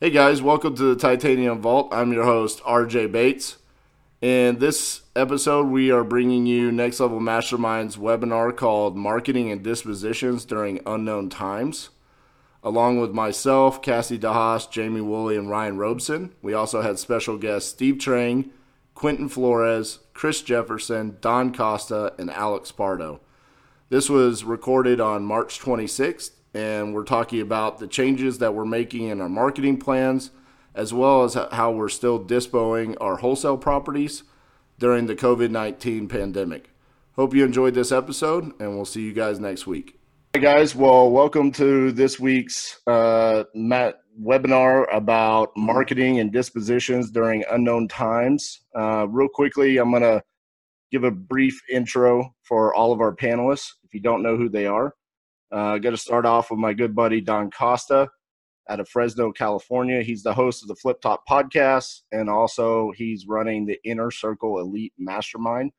Hey guys, welcome to the Titanium Vault. I'm your host, RJ Bates. In this episode, we are bringing you Next Level Mastermind's webinar called Marketing and Dispositions During Unknown Times. Along with myself, Cassie DeHaas, Jamie Woolley, and Ryan Robeson, we also had special guests Steve Trang, Quentin Flores, Chris Jefferson, Don Costa, and Alex Pardo. This was recorded on March 26th and we're talking about the changes that we're making in our marketing plans, as well as how we're still dispoing our wholesale properties during the COVID 19 pandemic. Hope you enjoyed this episode, and we'll see you guys next week. Hey guys, well, welcome to this week's uh, Matt webinar about marketing and dispositions during unknown times. Uh, real quickly, I'm going to give a brief intro for all of our panelists if you don't know who they are. Uh, Got to start off with my good buddy Don Costa out of Fresno, California. He's the host of the Flip Talk podcast, and also he's running the Inner Circle Elite Mastermind.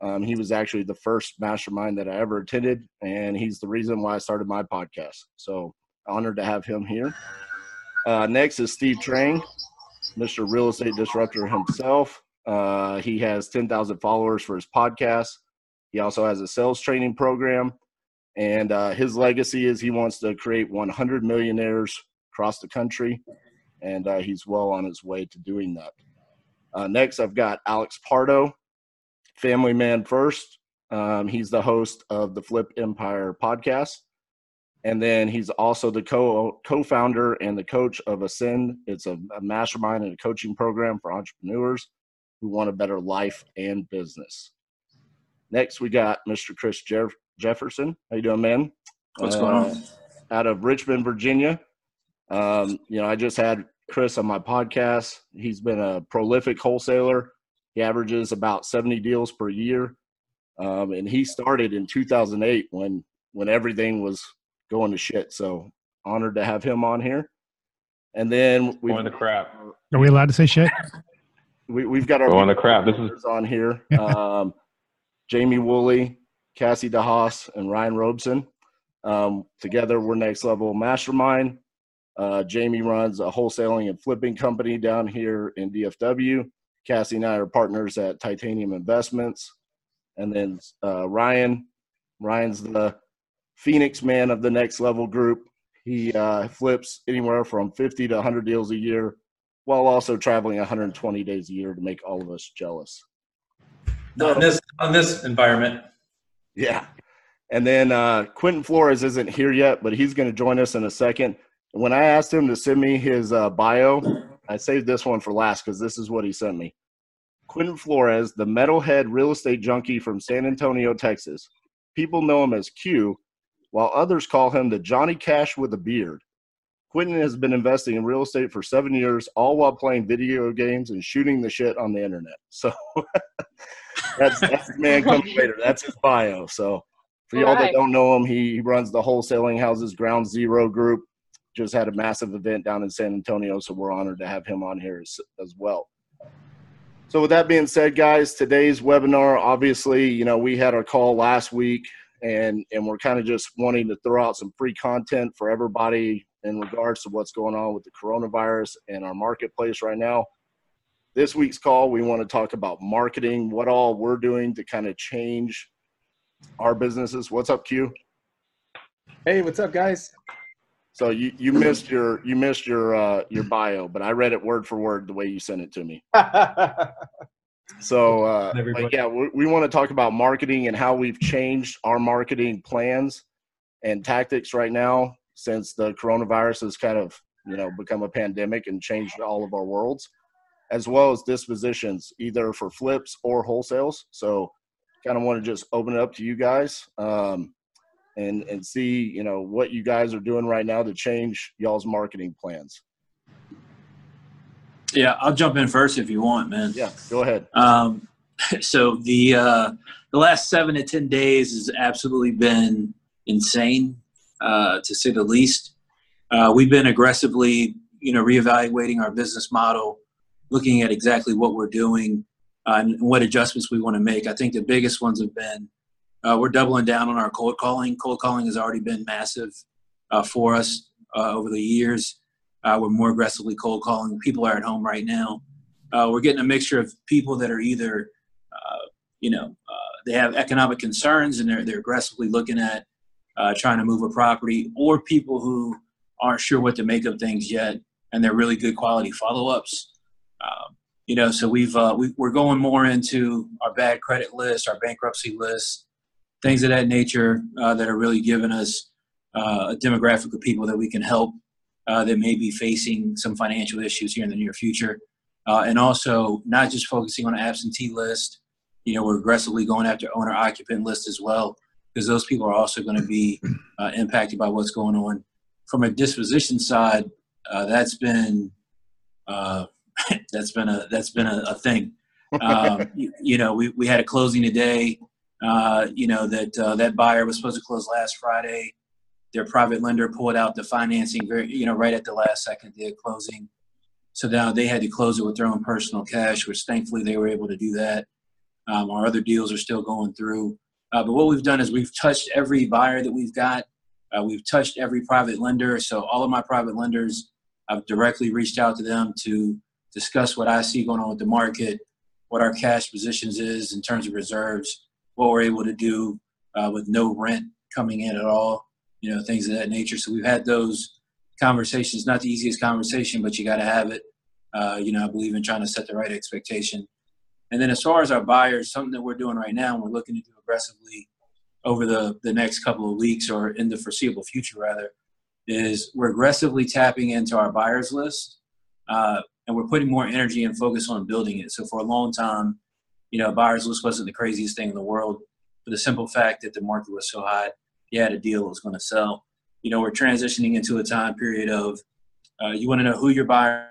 Um, he was actually the first mastermind that I ever attended, and he's the reason why I started my podcast. So honored to have him here. Uh, next is Steve Trang, Mr. Real Estate Disruptor himself. Uh, he has 10,000 followers for his podcast. He also has a sales training program and uh, his legacy is he wants to create 100 millionaires across the country, and uh, he's well on his way to doing that. Uh, next, I've got Alex Pardo, Family Man First. Um, he's the host of the Flip Empire podcast. And then he's also the co co-founder and the coach of Ascend. It's a, a mastermind and a coaching program for entrepreneurs who want a better life and business. Next, we got Mr. Chris Jeff- Jefferson. How you doing, man? What's uh, going on? Uh, out of Richmond, Virginia. Um, you know, I just had Chris on my podcast. He's been a prolific wholesaler. He averages about 70 deals per year. Um, and he started in 2008 when when everything was going to shit. So honored to have him on here. And then we going the crap. Are we allowed to say shit? We, we've got our going to crap. This is on here. Um, Jamie Woolley, Cassie DeHaas, and Ryan Robeson. Um, together, we're Next Level Mastermind. Uh, Jamie runs a wholesaling and flipping company down here in DFW. Cassie and I are partners at Titanium Investments. And then uh, Ryan, Ryan's the Phoenix man of the Next Level group. He uh, flips anywhere from 50 to 100 deals a year while also traveling 120 days a year to make all of us jealous. Not in this, in this environment. Yeah. And then uh, Quentin Flores isn't here yet, but he's going to join us in a second. When I asked him to send me his uh, bio, I saved this one for last because this is what he sent me. Quentin Flores, the metalhead real estate junkie from San Antonio, Texas. People know him as Q, while others call him the Johnny Cash with a beard. Quentin has been investing in real estate for seven years, all while playing video games and shooting the shit on the internet. So that's that's the man coming later. That's his bio. So for y'all right. that don't know him, he runs the wholesaling houses Ground Zero Group. Just had a massive event down in San Antonio, so we're honored to have him on here as, as well. So with that being said, guys, today's webinar, obviously, you know, we had our call last week and and we're kind of just wanting to throw out some free content for everybody in regards to what's going on with the coronavirus and our marketplace right now this week's call, we want to talk about marketing, what all we're doing to kind of change our businesses. What's up, Q? Hey, what's up, guys? So you, you missed your you missed your uh, your bio, but I read it word for word the way you sent it to me. so uh, yeah, we, we want to talk about marketing and how we've changed our marketing plans and tactics right now since the coronavirus has kind of you know become a pandemic and changed all of our worlds as well as dispositions, either for flips or wholesales. So, kind of want to just open it up to you guys um, and and see you know what you guys are doing right now to change y'all's marketing plans. Yeah, I'll jump in first if you want, man. Yeah, go ahead. Um, so the uh, the last seven to ten days has absolutely been insane, uh, to say the least. Uh, we've been aggressively, you know, reevaluating our business model looking at exactly what we're doing uh, and what adjustments we want to make. I think the biggest ones have been uh, we're doubling down on our cold calling. Cold calling has already been massive uh, for us uh, over the years. Uh, we're more aggressively cold calling. People are at home right now. Uh, we're getting a mixture of people that are either, you know, they have economic concerns and they're they're aggressively looking at trying to move a property, or people who aren't sure what to make of things yet, and they're really good quality follow-ups. Um, you know, so we've uh, we, we're going more into our bad credit list, our bankruptcy list, things of that nature uh, that are really giving us uh, a demographic of people that we can help uh, that may be facing some financial issues here in the near future, uh, and also not just focusing on absentee list. You know, we're aggressively going after owner occupant list as well because those people are also going to be uh, impacted by what's going on. From a disposition side, that's been that's been a that's been a, a thing. Um, you, you, know, we, we had a closing today. Uh, you know that uh, that buyer was supposed to close last Friday. Their private lender pulled out the financing very you know right at the last second day of closing. So now they had to close it with their own personal cash, which thankfully they were able to do that. Um, our other deals are still going through. Uh, but what we've done is we've touched every buyer that we've got. Uh, we've touched every private lender. So all of my private lenders, I've directly reached out to them to discuss what I see going on with the market, what our cash positions is in terms of reserves, what we're able to do uh, with no rent coming in at all, you know, things of that nature. So we've had those conversations. Not the easiest conversation, but you got to have it. Uh, you know, I believe in trying to set the right expectation and then as far as our buyers, something that we're doing right now, and we're looking to do aggressively over the, the next couple of weeks or in the foreseeable future, rather, is we're aggressively tapping into our buyers list uh, and we're putting more energy and focus on building it. So for a long time, you know, buyers list wasn't the craziest thing in the world, but the simple fact that the market was so hot, you had a deal that was going to sell. You know, we're transitioning into a time period of uh, you want to know who your buyer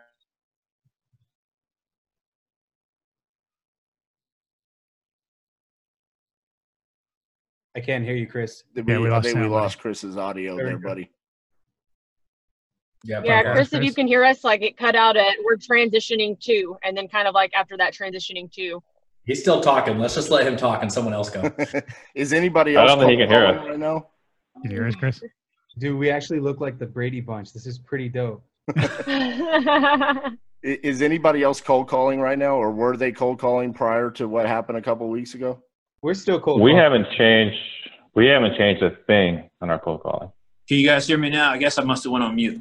I can't hear you, Chris. Did we, Yeah, we I lost think we lost Chris's audio There we there, go. buddy. Yeah, Yeah, Chris, Chris, if you can hear us, like it cut out at we're transitioning to, and then kind of like after that transitioning to. He's still talking. Let's just let him talk and someone else go. Is anybody else? I else don't think he can hear calling right now? Can you hear us, Chris? Dude, we actually look like the Brady Bunch. This is pretty dope. Is anybody else cold calling right now, or were they cold calling prior to what happened a couple weeks ago? We're still cold. We calling. haven't changed. We haven't changed a thing on our cold calling. Can you guys hear me now? I guess I must have went on mute.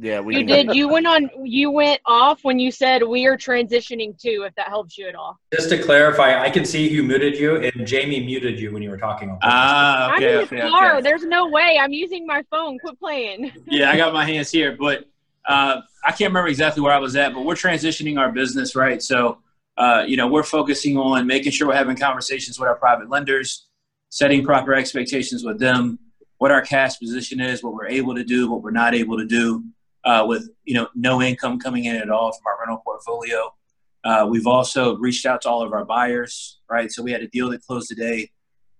Yeah, we you did. You went on. You went off when you said we are transitioning to. If that helps you at all. Just to clarify, I can see who muted you, and Jamie muted you when you were talking. on purpose. Ah, okay, I'm in okay, the car. okay. There's no way. I'm using my phone. Quit playing. Yeah, I got my hands here, but uh, I can't remember exactly where I was at. But we're transitioning our business, right? So, uh, you know, we're focusing on making sure we're having conversations with our private lenders, setting proper expectations with them, what our cash position is, what we're able to do, what we're not able to do, uh, with you know no income coming in at all from our rental portfolio. Uh, we've also reached out to all of our buyers, right? So we had a deal that closed today.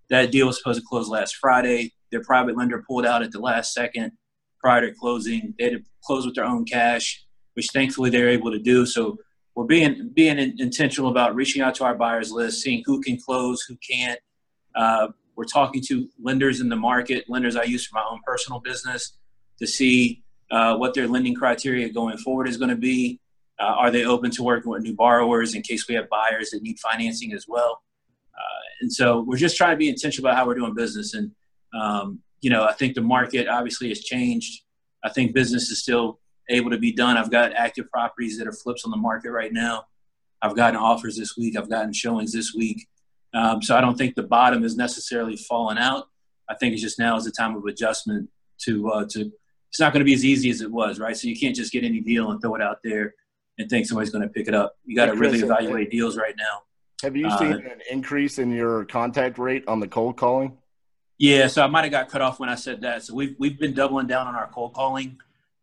That deal was supposed to close last Friday. Their private lender pulled out at the last second prior to closing. They had to close with their own cash, which thankfully they're able to do. So we're being being in, intentional about reaching out to our buyers list, seeing who can close, who can't. Uh, we're talking to lenders in the market, lenders I use for my own personal business, to see uh, what their lending criteria going forward is going to be. Uh, are they open to working with new borrowers in case we have buyers that need financing as well? Uh, and so we're just trying to be intentional about how we're doing business. And um, you know, I think the market obviously has changed. I think business is still able to be done. I've got active properties that are flips on the market right now. I've gotten offers this week. I've gotten showings this week. Um, so I don't think the bottom is necessarily falling out. I think it's just now is a time of adjustment to uh, to. It's not going to be as easy as it was, right? So you can't just get any deal and throw it out there and think somebody's going to pick it up. You got to really evaluate deals right now. Have you Uh, seen an increase in your contact rate on the cold calling? Yeah, so I might have got cut off when I said that. So we've we've been doubling down on our cold calling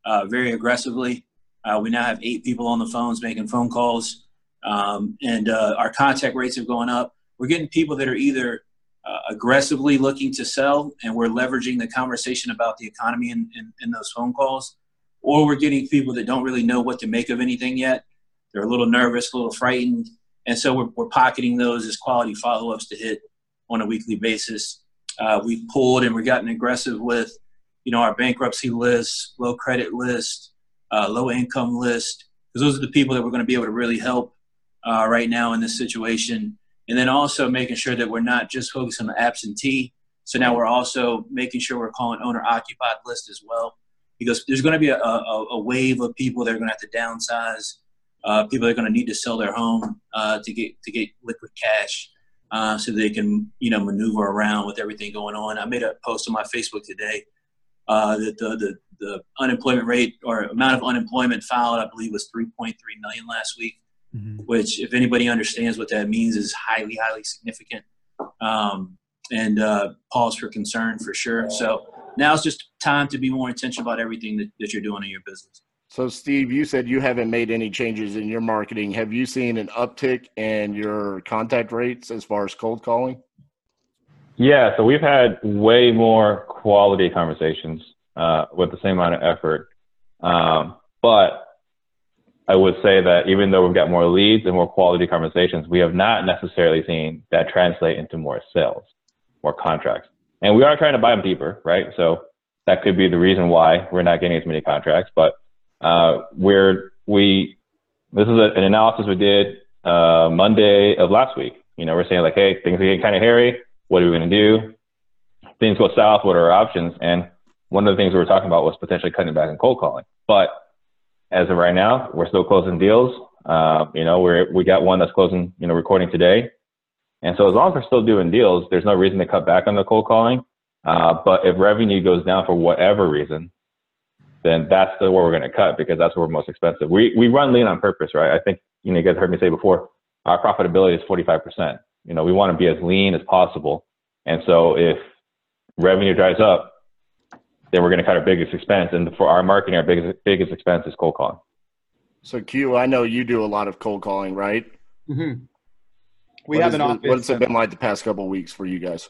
uh, very aggressively. Uh, we now have eight people on the phones making phone calls, um, and uh, our contact rates have gone up. We're getting people that are either uh, aggressively looking to sell, and we're leveraging the conversation about the economy in, in, in those phone calls, or we're getting people that don't really know what to make of anything yet. They're a little nervous, a little frightened, and so we're, we're pocketing those as quality follow-ups to hit on a weekly basis. Uh, we've pulled and we've gotten aggressive with, you know, our bankruptcy list, low credit list, uh, low income list, because those are the people that we're going to be able to really help uh, right now in this situation. And then also making sure that we're not just focused on the absentee. So now we're also making sure we're calling owner occupied list as well, because there's going to be a, a, a wave of people that are going to have to downsize. Uh, people are going to need to sell their home uh, to get to get liquid cash, uh, so they can you know maneuver around with everything going on. I made a post on my Facebook today uh, that the, the the unemployment rate or amount of unemployment filed, I believe, was 3.3 million last week mm-hmm. which, if anybody understands what that means, is highly, highly significant um, and uh, pause for concern for sure. So now it's just time to be more intentional about everything that, that you're doing in your business. So, Steve, you said you haven't made any changes in your marketing. Have you seen an uptick in your contact rates as far as cold calling? Yeah, so we've had way more quality conversations uh, with the same amount of effort. Um, but I would say that even though we've got more leads and more quality conversations, we have not necessarily seen that translate into more sales, more contracts. And we are trying to buy them deeper, right? So that could be the reason why we're not getting as many contracts. But uh, we're we this is a, an analysis we did uh, Monday of last week. You know, we're saying like, hey, things are getting kind of hairy. What are we going to do? Things go south. What are our options? And one of the things we were talking about was potentially cutting back on cold calling. But as of right now, we're still closing deals. Uh, you know, we're, we got one that's closing, you know, recording today. And so as long as we're still doing deals, there's no reason to cut back on the cold calling. Uh, but if revenue goes down for whatever reason, then that's the where we're going to cut because that's where we're most expensive. We, we run lean on purpose, right? I think, you know, you guys heard me say before, our profitability is 45%. You know, we want to be as lean as possible. And so if revenue dries up, then we're going to cut our biggest expense. And for our marketing, our biggest biggest expense is cold calling. So Q, I know you do a lot of cold calling, right? Mm-hmm. We what have an office. What's it been like the past couple weeks for you guys?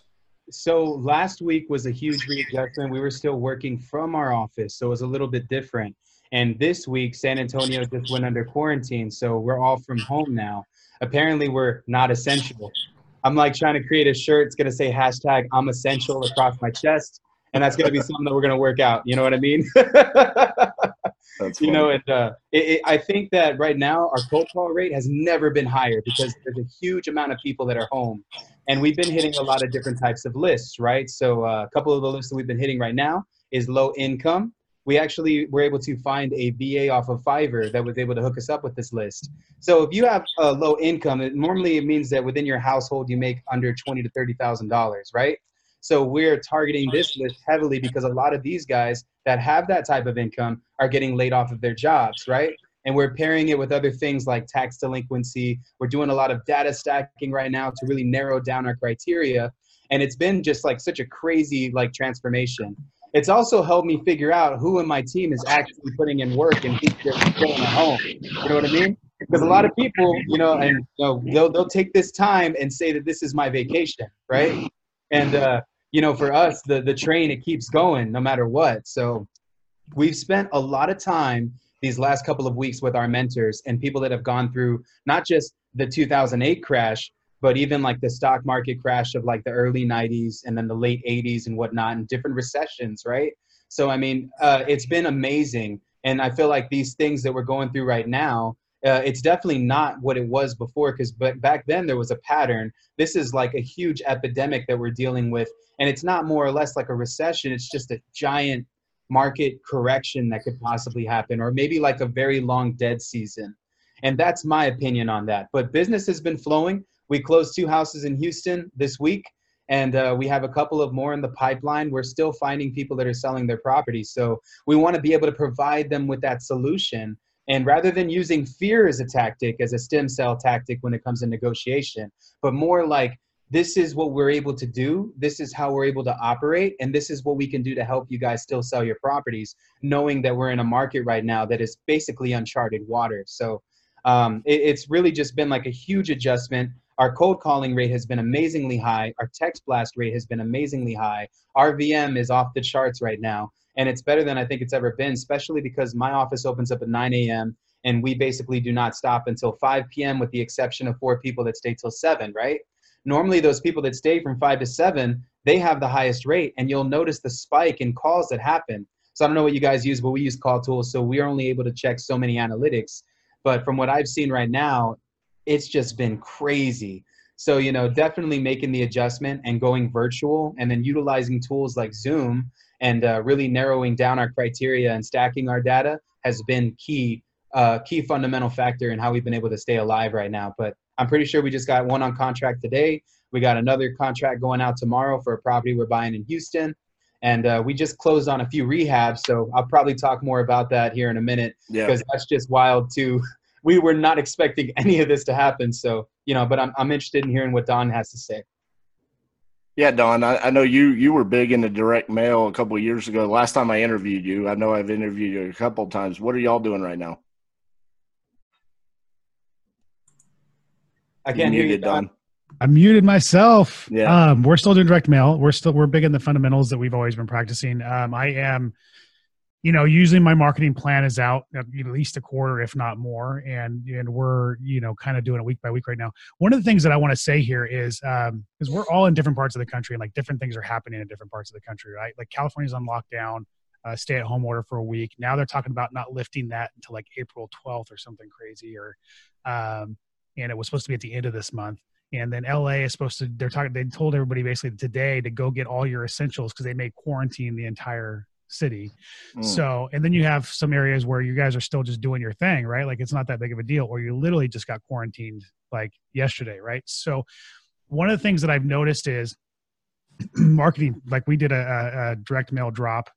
So last week was a huge readjustment. We were still working from our office, so it was a little bit different. And this week, San Antonio just went under quarantine, so we're all from home now. Apparently, we're not essential. I'm like trying to create a shirt. It's gonna say hashtag I'm essential across my chest and that's going to be something that we're going to work out. You know what I mean? you know, and uh, it, it, I think that right now our cold call rate has never been higher because there's a huge amount of people that are home, and we've been hitting a lot of different types of lists, right? So uh, a couple of the lists that we've been hitting right now is low income. We actually were able to find a VA off of Fiverr that was able to hook us up with this list. So if you have a low income, it normally it means that within your household you make under twenty to thirty thousand dollars, right? So we're targeting this list heavily because a lot of these guys that have that type of income are getting laid off of their jobs, right? And we're pairing it with other things like tax delinquency. We're doing a lot of data stacking right now to really narrow down our criteria. And it's been just like such a crazy like transformation. It's also helped me figure out who in my team is actually putting in work and who's staying at home. You know what I mean? Because a lot of people, you know, and you know, they'll they'll take this time and say that this is my vacation, right? And uh, you know, for us, the the train it keeps going no matter what. So we've spent a lot of time these last couple of weeks with our mentors and people that have gone through not just the 2008 crash, but even like the stock market crash of like the early 90s and then the late 80s and whatnot, and different recessions, right? So I mean, uh, it's been amazing, and I feel like these things that we're going through right now uh, it's definitely not what it was before because but back then there was a pattern. This is like a huge epidemic that we're dealing with and it's not more or less like a recession. It's just a giant market correction that could possibly happen or maybe like a very long dead season. And that's my opinion on that. But business has been flowing. We closed two houses in houston this week and uh, we have a couple of more in the pipeline. We're still finding people that are selling their properties so we want to be able to provide them with that solution and rather than using fear as a tactic, as a stem cell tactic when it comes to negotiation, but more like this is what we're able to do, this is how we're able to operate, and this is what we can do to help you guys still sell your properties, knowing that we're in a market right now that is basically uncharted waters. So um, it, it's really just been like a huge adjustment. Our cold calling rate has been amazingly high. Our text blast rate has been amazingly high. Our VM is off the charts right now and it's better than I think it's ever been, especially because my office opens up at 9 a.m. and we basically do not stop until 5 p.m. with the exception of four people that stay till 7, right? Normally, those people that stay from 5 to 7, they have the highest rate, and you'll notice the spike in calls that happen. So I don't know what you guys use, but we use Call Tools, so we are only able to check so many analytics. But from what I've seen right now, it's just been crazy. So you know, definitely making the adjustment and going virtual, and then utilizing tools like Zoom and uh, really narrowing down our criteria and stacking our data has been key uh, key fundamental factor in how we've been able to stay alive right now. But I'm pretty sure we just got one on contract today. We got another contract going out tomorrow for a property we're buying in Houston. And uh, we just closed on a few rehabs. So I'll probably talk more about that here in a minute because yeah. that's just wild too. We were not expecting any of this to happen. So, you know, but I'm, I'm interested in hearing what Don has to say. Yeah, Don, I, I, know you you were big into direct mail a couple years ago. Last time I interviewed you, I know I've interviewed you a couple times. What are y'all doing right now? I can't hear you, Don. I muted myself. Yeah. Um, we're still doing direct mail. We're still we're big in the fundamentals that we've always been practicing. Um, I am, you know, usually my marketing plan is out at least a quarter, if not more, and and we're you know kind of doing it week by week right now. One of the things that I want to say here is um, because we're all in different parts of the country and like different things are happening in different parts of the country, right? Like California's on lockdown. Uh, stay at home order for a week. Now they're talking about not lifting that until like April 12th or something crazy, or um, and it was supposed to be at the end of this month. And then LA is supposed to. They're talking. They told everybody basically today to go get all your essentials because they may quarantine the entire city. Mm. So, and then you have some areas where you guys are still just doing your thing, right? Like it's not that big of a deal, or you literally just got quarantined like yesterday, right? So, one of the things that I've noticed is marketing. Like we did a, a direct mail drop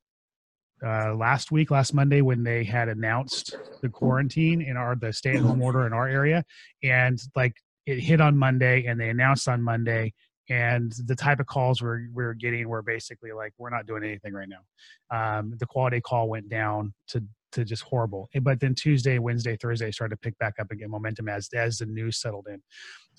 uh, last week, last Monday, when they had announced the quarantine in our the stay at home order in our area, and like it hit on Monday, and they announced on Monday, and the type of calls we're we're getting were basically like we're not doing anything right now. Um, the quality call went down to to just horrible. But then Tuesday, Wednesday, Thursday started to pick back up get momentum as as the news settled in.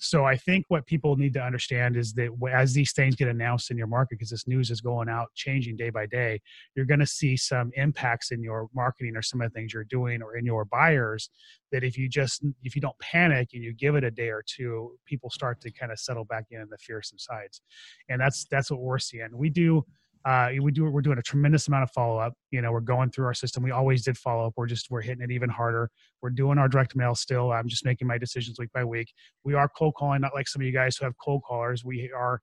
So I think what people need to understand is that as these things get announced in your market, because this news is going out, changing day by day, you're going to see some impacts in your marketing or some of the things you're doing or in your buyers. That if you just if you don't panic and you give it a day or two, people start to kind of settle back in the fear subsides, and that's that's what we're seeing. We do uh, we do we're doing a tremendous amount of follow up. You know, we're going through our system. We always did follow up. We're just we're hitting it even harder. We're doing our direct mail still. I'm just making my decisions week by week. We are cold calling, not like some of you guys who have cold callers. We are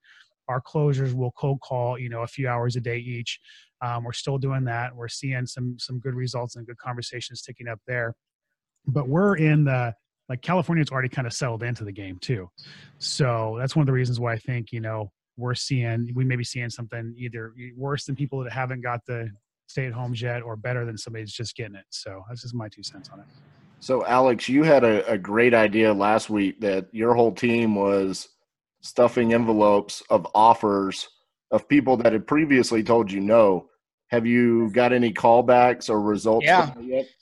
our closers will cold call. You know, a few hours a day each. Um, we're still doing that. We're seeing some some good results and good conversations ticking up there. But we're in the like California's already kind of settled into the game too. So that's one of the reasons why I think you know we're seeing we may be seeing something either worse than people that haven't got the stay at homes yet or better than somebody that's just getting it. So that's just my two cents on it. So alex you had a, a great idea last week that your whole team was stuffing envelopes of offers of people that had previously told you no. Have you got any callbacks or results yeah.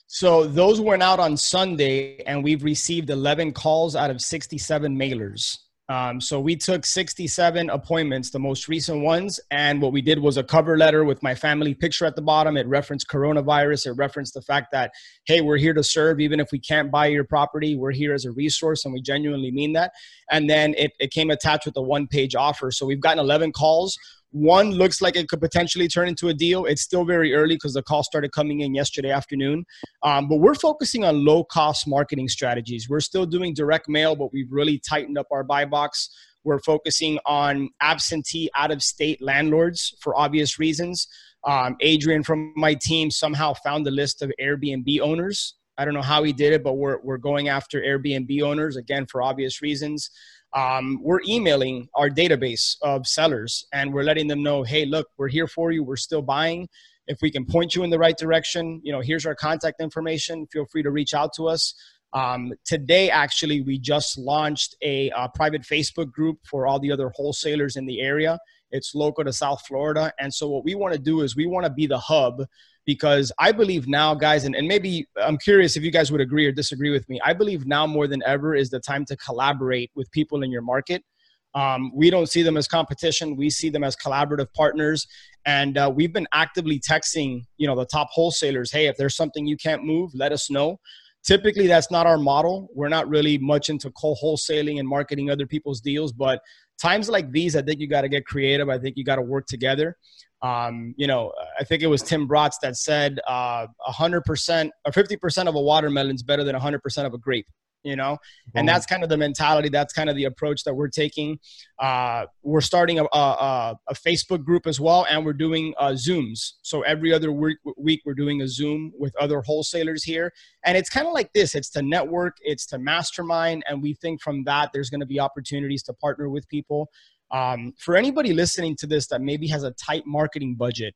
so those went out on sunday and we've received 11 calls out of 67 mailers um, so we took 67 appointments, the most recent ones, and what we did was a cover letter with my family picture at the bottom. It referenced coronavirus. It referenced the fact that, hey, we're here to serve, even if we can't buy your property. We're here as a resource, and we genuinely mean that. And then it, it came attached with a one page offer. So we've gotten 11 calls. One looks like it could potentially turn into a deal. It's still very early because the call started coming in yesterday afternoon. Um, but we're focusing on low cost marketing strategies. We're still doing direct mail, but we've really tightened up our buy box. We're focusing on absentee out of state landlords for obvious reasons. Um, Adrian from my team somehow found the list of Airbnb owners. I don't know how he did it, but we're, we're going after Airbnb owners again for obvious reasons um, we're emailing our database of sellers and we're letting them know hey look we're here for you. We're still buying. If we can point you in the right direction you know here's our contact information. Feel free to reach out to us. Um, today actually we just launched a, a private facebook group for all the other wholesalers in the area. It's local to south florida. And so what we want to do is we want to be the hub because I believe now, guys, and, and maybe I'm curious if you guys would agree or disagree with me. I believe now more than ever is the time to collaborate with people in your market. Um, we don't see them as competition. We see them as collaborative partners. And uh, we've been actively texting, you know, the top wholesalers, hey, if there's something you can't move, let us know. Typically, that's not our model. We're not really much into co-wholesaling and marketing other people's deals. But times like these, I think you got to get creative. I think you got to work together. Um, you know, I think it was Tim Bratz that said uh, 100% or 50% of a watermelon is better than 100% of a grape you know? And that's kind of the mentality that's kind of the approach that we're taking. Uh, we're starting a, a, a, facebook group as well and we're doing uh, zooms. So every other week, week we're doing a zoom with other wholesalers here. And it's kind of like this it's to network it's to mastermind and we think from that there's going to be opportunities to partner with people um, for anybody listening to this that maybe has a tight marketing budget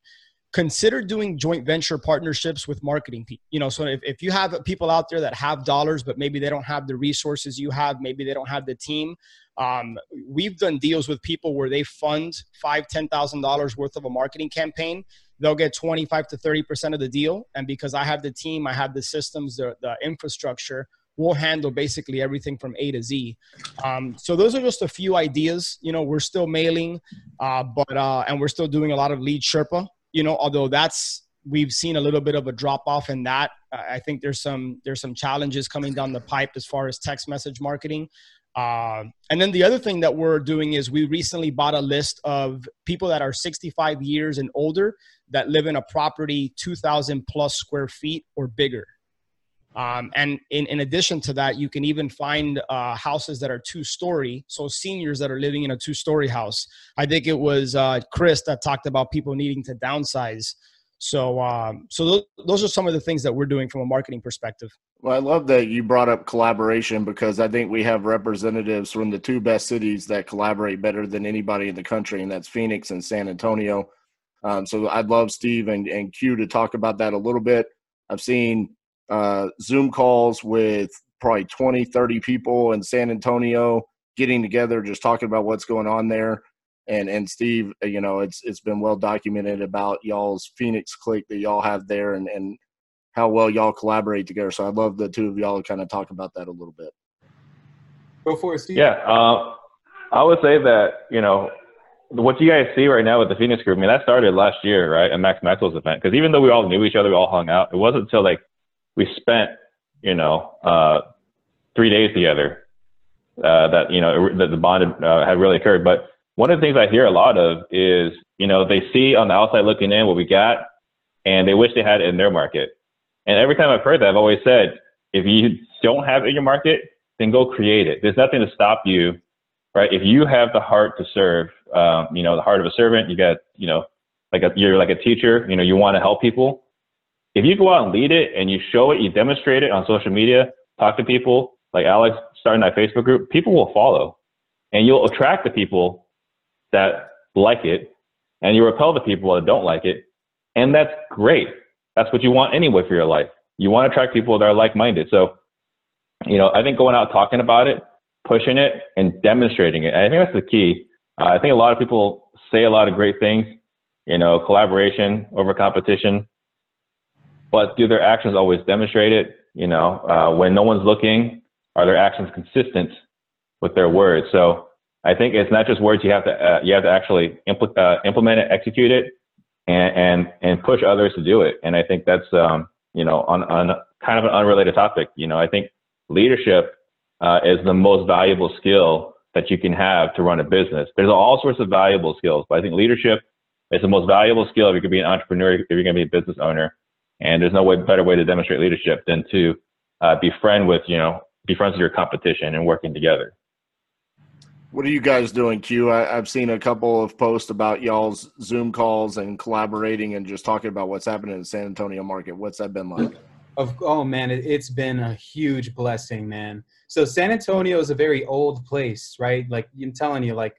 consider doing joint venture partnerships with marketing people you know so if, if you have people out there that have dollars but maybe they don't have the resources you have maybe they don't have the team um, we've done deals with people where they fund five ten thousand dollars worth of a marketing campaign. They'll get 25 to 30 percent of the deal. And because i have the team i have the systems the, the infrastructure we'll handle basically everything from A to Z. Um, so those are just a few ideas. You know, we're still mailing, uh, but uh, and we're still doing a lot of lead Sherpa you know, although that's we've seen a little bit of a drop off in that. I think there's some there's some challenges coming down the pipe as far as text message marketing. Uh, and then the other thing that we're doing is we recently bought a list of people that are 65 years and older that live in a property 2,000 plus square feet or bigger. Um, and in, in addition to that, you can even find uh, houses that are two story. So seniors that are living in a two story house. I think it was uh, Chris that talked about people needing to downsize. So, um, so those, those are some of the things that we're doing from a marketing perspective. Well, I love that you brought up collaboration because I think we have representatives from the two best cities that collaborate better than anybody in the country, and that's Phoenix and San Antonio. Um, so I'd love Steve and, and Q to talk about that a little bit. I've seen uh, Zoom calls with probably 20, 30 people in San Antonio getting together, just talking about what's going on there. And and Steve, uh, you know, it's it's been well documented about y'all's Phoenix clique that y'all have there, and and how well y'all collaborate together. So I'd love the two of y'all to kind of talk about that a little bit. Go for it, Steve. Yeah, uh, I would say that you know what you guys see right now with the Phoenix group. I mean, that started last year, right, at Max Maxwell's event. Because even though we all knew each other, we all hung out. It wasn't until like we spent, you know, uh, three days together uh, that, you know, that the bond uh, had really occurred. But one of the things I hear a lot of is, you know, they see on the outside looking in what we got and they wish they had it in their market. And every time I've heard that, I've always said, if you don't have it in your market, then go create it. There's nothing to stop you, right? If you have the heart to serve, um, you know, the heart of a servant, you got, you know, like a, you're like a teacher, you know, you want to help people if you go out and lead it and you show it, you demonstrate it on social media, talk to people like Alex starting that Facebook group, people will follow and you'll attract the people that like it and you repel the people that don't like it. And that's great. That's what you want anyway for your life. You want to attract people that are like minded. So, you know, I think going out talking about it, pushing it, and demonstrating it. I think that's the key. Uh, I think a lot of people say a lot of great things, you know, collaboration over competition but do their actions always demonstrate it? You know, uh, when no one's looking, are their actions consistent with their words? So I think it's not just words. You have to uh, you have to actually impl- uh, implement it, execute it, and, and and push others to do it. And I think that's um, you know on on kind of an unrelated topic. You know, I think leadership uh, is the most valuable skill that you can have to run a business. There's all sorts of valuable skills, but I think leadership is the most valuable skill if you're going to be an entrepreneur, if you're going to be a business owner. And there's no way better way to demonstrate leadership than to uh, be friend with, you know, be friends with your competition and working together. What are you guys doing, Q? I, I've seen a couple of posts about y'all's Zoom calls and collaborating and just talking about what's happening in the San Antonio market. What's that been like? Of oh man, it, it's been a huge blessing, man. So San Antonio is a very old place, right? Like I'm telling you, like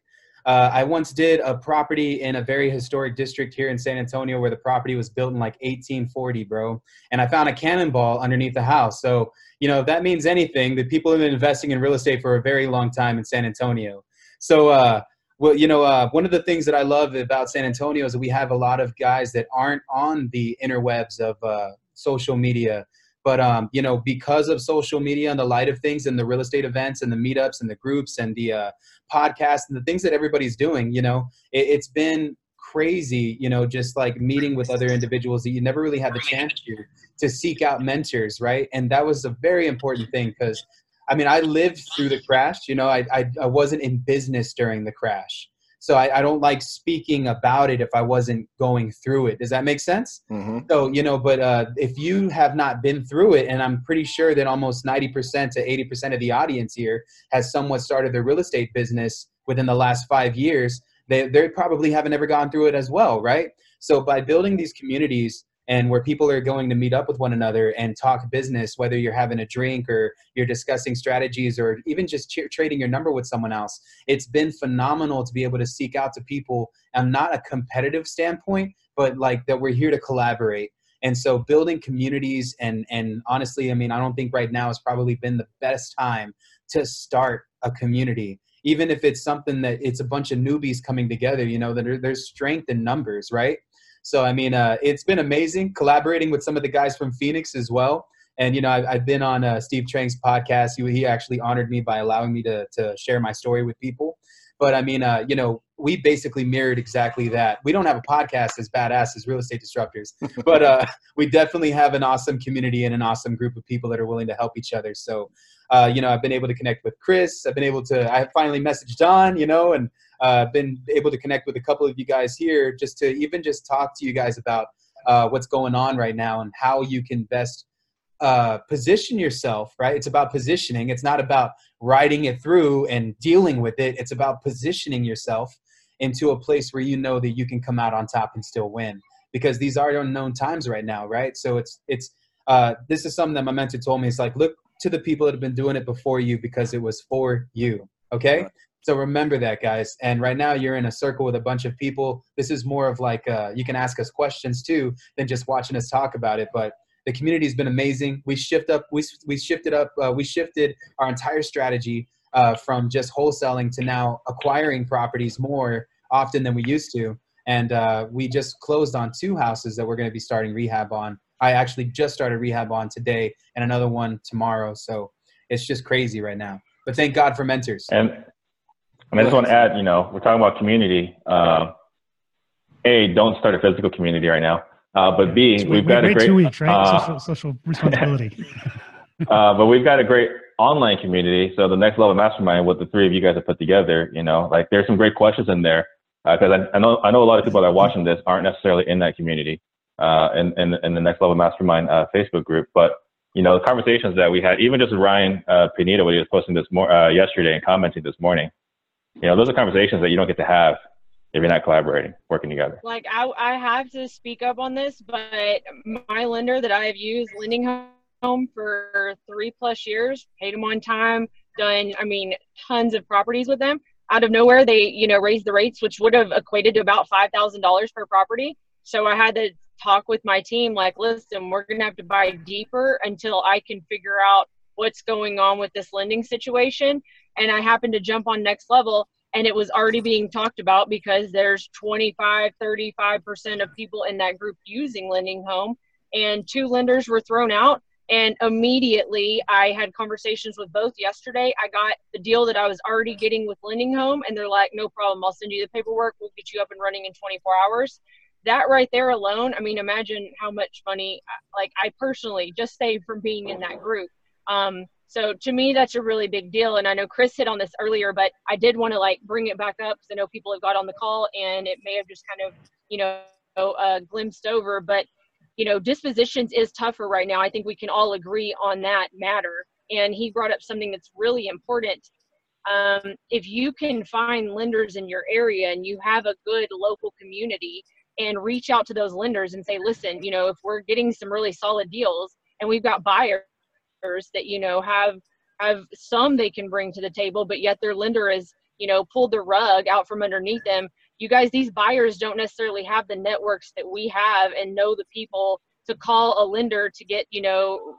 uh, I once did a property in a very historic district here in San Antonio where the property was built in like 1840, bro. And I found a cannonball underneath the house. So, you know, if that means anything, that people have been investing in real estate for a very long time in San Antonio. So, uh, well, you know, uh, one of the things that I love about San Antonio is that we have a lot of guys that aren't on the interwebs of uh, social media but um, you know, because of social media and the light of things and the real estate events and the meetups and the groups and the uh, podcasts and the things that everybody's doing, you know, it, it's been crazy, you know, just like meeting with other individuals that you never really had the chance to to seek out mentors, right? And that was a very important thing because I mean, I lived through the crash, you know, I, I, I wasn't in business during the crash. So I, I, don't like speaking about it if I wasn't going through it. Does that make sense? Mm-hmm. So, you know, but uh, if you have not been through it, and I'm pretty sure that almost 90% to 80% of the audience here has somewhat started their real estate business within the last five years, they, they probably haven't ever gone through it as well, right? So by building these communities, and where people are going to meet up with one another and talk business, whether you're having a drink or you're discussing strategies or even just trading your number with someone else. It's been phenomenal to be able to seek out to people and not a competitive standpoint, but like that we're here to collaborate. And so building communities and and honestly, I mean, I don't think right now has probably been the best time to start a community even if it's something that it's a bunch of newbies coming together you know that there's strength in numbers right so I mean, uh, it's been amazing collaborating with some of the guys from Phoenix as well. And you know, I've, I've been on uh, Steve Trang's podcast. He, he actually honored me by allowing me to to share my story with people. But I mean, uh, you know, we basically mirrored exactly that. We don't have a podcast as badass as Real Estate Disruptors, but uh, we definitely have an awesome community and an awesome group of people that are willing to help each other. So, uh, you know, I've been able to connect with Chris. I've been able to. I finally messaged Don. You know, and uh, been able to connect with a couple of you guys here just to even just talk to you guys about uh, what's going on right now and how you can best uh, position yourself, right? It's about positioning. It's not about riding it through and dealing with it. It's about positioning yourself into a place where you know that you can come out on top and still win because these are unknown times right now, right? So it's, it's, uh, this is something that my mentor told me. It's like, look to the people that have been doing it before you because it was for you. Okay. So remember that, guys. And right now you're in a circle with a bunch of people. This is more of like uh, you can ask us questions too than just watching us talk about it. But the community has been amazing. We shift up. We we shifted up. Uh, we shifted our entire strategy uh, from just wholesaling to now acquiring properties more often than we used to. And uh, we just closed on two houses that we're going to be starting rehab on. I actually just started rehab on today, and another one tomorrow. So it's just crazy right now. But thank God for mentors. And I mean, I just want to add, you know, we're talking about community. Uh, a, don't start a physical community right now. Uh, but B, we've got a great two weeks, right? Uh, social, social responsibility. uh, but we've got a great online community. So the next level mastermind, what the three of you guys have put together, you know, like there's some great questions in there because uh, I, I, know I know a lot of people that are watching this aren't necessarily in that community uh, in, in, in the next level mastermind uh, Facebook group, but you know the conversations that we had, even just Ryan uh, Pineda when he was posting this more uh, yesterday and commenting this morning, you know, those are conversations that you don't get to have if you're not collaborating, working together. Like I, I have to speak up on this, but my lender that I have used, Lending Home, for three plus years, paid them on time, done, I mean, tons of properties with them. Out of nowhere, they, you know, raised the rates, which would have equated to about five thousand dollars per property. So I had to talk with my team, like, listen, we're gonna have to buy deeper until I can figure out what's going on with this lending situation and I happened to jump on next level and it was already being talked about because there's 25 35% of people in that group using LendingHome and two lenders were thrown out and immediately i had conversations with both yesterday. I got the deal that i was already getting with LendingHome and they're like no problem i'll send you the paperwork. We'll get you up and running in 24 hours. That right there alone i mean imagine how much money like i personally just saved from being in that group. Um, so to me, that's a really big deal. And I know Chris hit on this earlier, but I did want to like bring it back up because I know people have got on the call and it may have just kind of, you know, uh, glimpsed over. But, you know, dispositions is tougher right now. I think we can all agree on that matter. And he brought up something that's really important. Um, if you can find lenders in your area and you have a good local community and reach out to those lenders and say, listen, you know, if we're getting some really solid deals and we've got buyers that you know have have some they can bring to the table but yet their lender is you know pulled the rug out from underneath them. You guys these buyers don't necessarily have the networks that we have and know the people to call a lender to get you know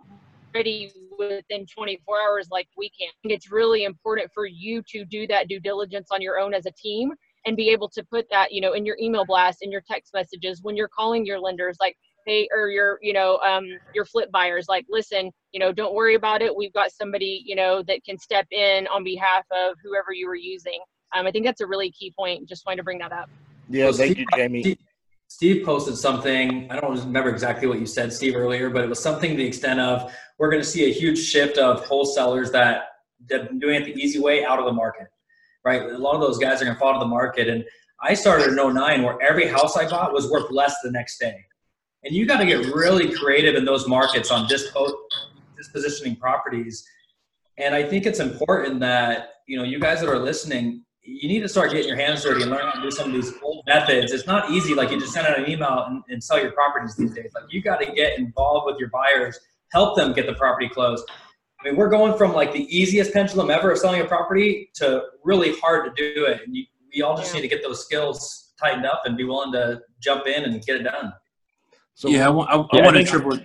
ready within 24 hours like we can. It's really important for you to do that due diligence on your own as a team and be able to put that you know in your email blast in your text messages when you're calling your lenders like hey or your you know um, your flip buyers like listen you know don't worry about it we've got somebody you know that can step in on behalf of whoever you were using um, i think that's a really key point just wanted to bring that up yeah well, thank steve, you jamie steve, steve posted something i don't remember exactly what you said steve earlier but it was something to the extent of we're going to see a huge shift of wholesalers that have been doing it the easy way out of the market right? A lot of those guys are going to fall to the market. And I started in 09 where every house I bought was worth less the next day. And you got to get really creative in those markets on dispo- dispositioning properties. And I think it's important that, you know, you guys that are listening, you need to start getting your hands dirty and learn how to do some of these old methods. It's not easy, like you just send out an email and, and sell your properties these days. Like you got to get involved with your buyers, help them get the property closed. I mean, we're going from like the easiest pendulum ever of selling a property to really hard to do it. And you, we all just need to get those skills tightened up and be willing to jump in and get it done. So yeah, I want, I, I want to triple,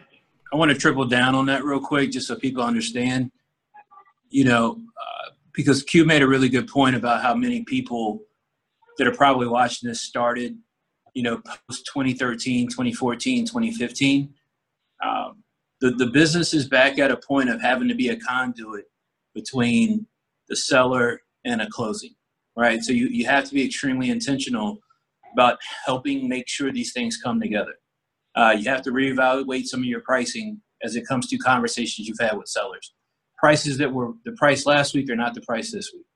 I want to triple down on that real quick, just so people understand. You know, uh, because Q made a really good point about how many people that are probably watching this started, you know, post 2013, 2014, 2015. Um, the, the business is back at a point of having to be a conduit between the seller and a closing, right? So you, you have to be extremely intentional about helping make sure these things come together. Uh, you have to reevaluate some of your pricing as it comes to conversations you've had with sellers. Prices that were the price last week are not the price this week,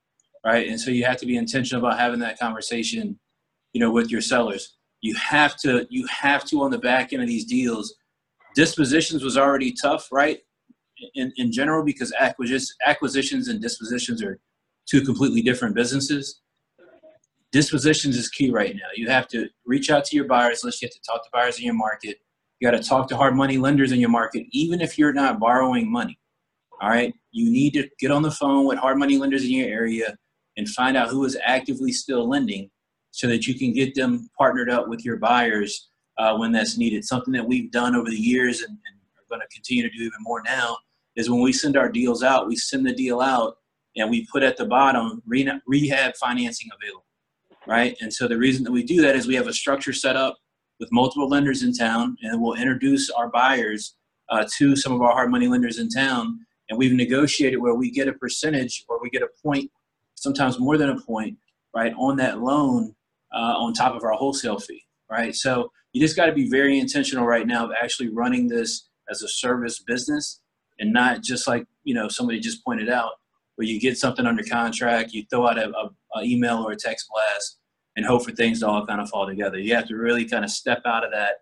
right? And so you have to be intentional about having that conversation, you know, with your sellers. You have to you have to on the back end of these deals dispositions was already tough, right? In, in general, because acquisitions and dispositions are two completely different businesses. Dispositions is key right now. You have to reach out to your buyers list. You have to talk to buyers in your market. You got to talk to hard money lenders in your market, even if you're not borrowing money. All right. You need to get on the phone with hard money lenders in your area and find out who is actively still lending so that you can get them partnered up with your buyers uh, when that's needed. Something that we've done over the years and, and are going to continue to do even more now is when we send our deals out, we send the deal out and we put at the bottom rehab financing available, right? And so the reason that we do that is we have a structure set up with multiple lenders in town, and we'll introduce our buyers uh, to some of our hard money lenders in town. And we've negotiated where we get a percentage or we get a point, sometimes more than a point, right, on that loan uh, on top of our wholesale fee, right? So you just got to be very intentional right now of actually running this as a service business and not just like you know somebody just pointed out where you get something under contract you throw out a, a, a email or a text blast and hope for things to all kind of fall together you have to really kind of step out of that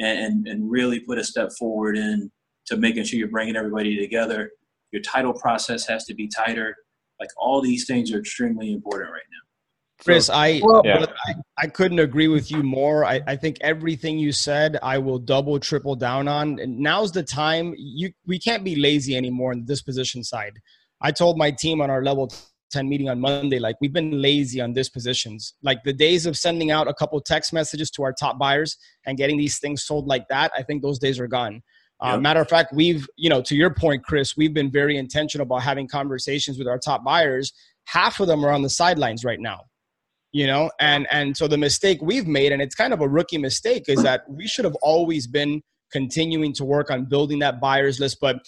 and, and really put a step forward in to making sure you're bringing everybody together your title process has to be tighter like all these things are extremely important right now Chris, I, well, yeah. I, I couldn't agree with you more. I, I think everything you said, I will double, triple down on. And now's the time. You we can't be lazy anymore on the disposition side. I told my team on our level 10 meeting on Monday, like we've been lazy on dispositions. Like the days of sending out a couple text messages to our top buyers and getting these things sold like that, I think those days are gone. Uh, matter of fact, we've, you know, to your point, Chris, we've been very intentional about having conversations with our top buyers. Half of them are on the sidelines right now you know and and so the mistake we've made and it's kind of a rookie mistake is that we should have always been continuing to work on building that buyers list but uh,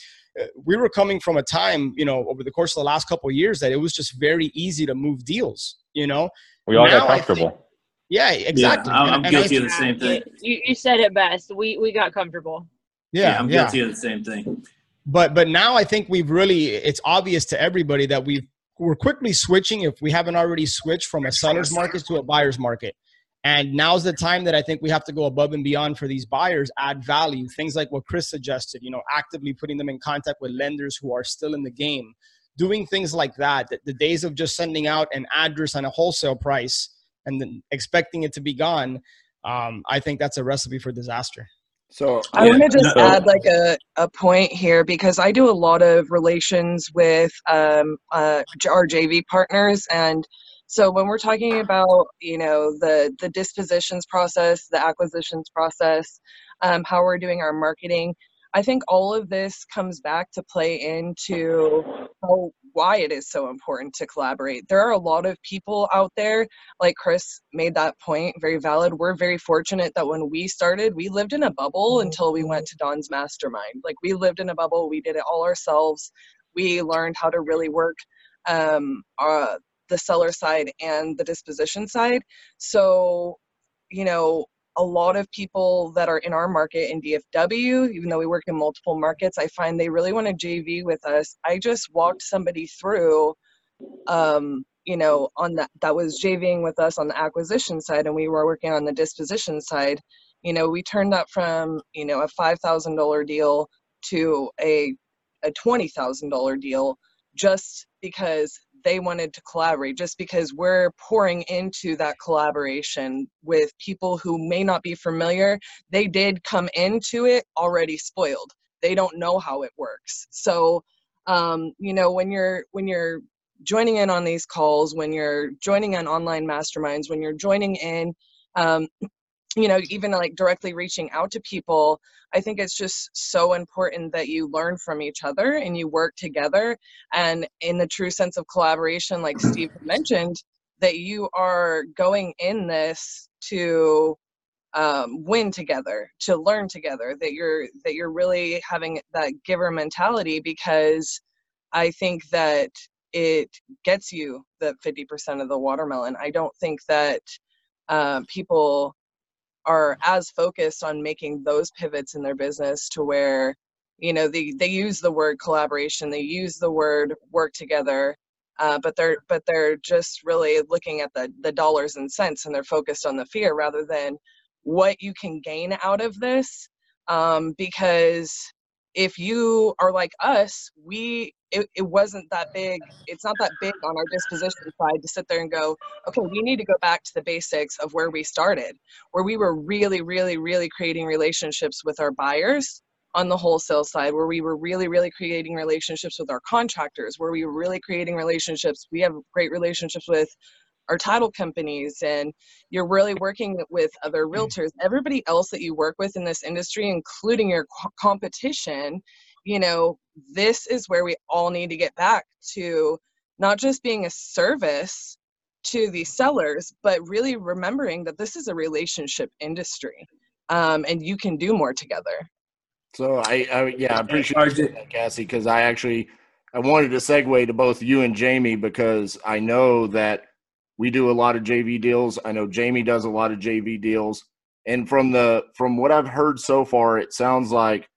we were coming from a time you know over the course of the last couple of years that it was just very easy to move deals you know? We all now got comfortable. Think, yeah exactly. Yeah, i'm, I'm guilty of the same thing. You, you said it best. We we got comfortable. Yeah, yeah i'm guilty yeah. of the same thing. But but now i think we've really it's obvious to everybody that we've we're quickly switching if we haven't already switched from a seller's market to a buyer's market and now's the time that i think we have to go above and beyond for these buyers add value things like what chris suggested you know actively putting them in contact with lenders who are still in the game doing things like that the days of just sending out an address and a wholesale price and then expecting it to be gone um, i think that's a recipe for disaster so I yeah. want to just no. add like a, a point here because I do a lot of relations with um, uh, our JV partners and so when we're talking about you know the the dispositions process, the acquisitions process, um, how we're doing our marketing, I think all of this comes back to play into how, why it is so important to collaborate. There are a lot of people out there, like Chris made that point, very valid. We're very fortunate that when we started, we lived in a bubble mm-hmm. until we went to Don's mastermind. Like we lived in a bubble, we did it all ourselves. We learned how to really work um, uh, the seller side and the disposition side. So, you know, a lot of people that are in our market in DFW, even though we work in multiple markets, I find they really want to JV with us. I just walked somebody through um, you know, on that that was JVing with us on the acquisition side, and we were working on the disposition side. You know, we turned that from you know a five thousand dollar deal to a a twenty thousand dollar deal just because they wanted to collaborate just because we're pouring into that collaboration with people who may not be familiar. They did come into it already spoiled. They don't know how it works. So um, you know when you're when you're joining in on these calls when you're joining in online masterminds when you're joining in um, you know even like directly reaching out to people i think it's just so important that you learn from each other and you work together. And in the true sense of collaboration like steve mentioned that you are going in this to um, win together to learn together that you're that you're really having that giver mentality because i think that it gets you the 50% of the watermelon. I don't think that uh, people are as focused on making those pivots in their business to where you know they, they use the word collaboration they use the word work together uh, but they're but they're just really looking at the the dollars and cents and they're focused on the fear rather than what you can gain out of this um, because if you are like us we it, it wasn't that big it's not that big on our disposition side to sit there and go okay we need to go back to the basics of where we started where we were really really really creating relationships with our buyers on the wholesale side where we were really really creating relationships with our contractors where we were really creating relationships we have great relationships with our title companies and you're really working with other mm. realtors everybody else that you work with in this industry including your competition you know this is where we all need to get back to not just being a service to the sellers but really remembering that this is a relationship industry um, and you can do more together so i, I yeah i appreciate that cassie because i actually i wanted to segue to both you and jamie because i know that we do a lot of JV deals. I know Jamie does a lot of JV deals. And from the from what I've heard so far, it sounds like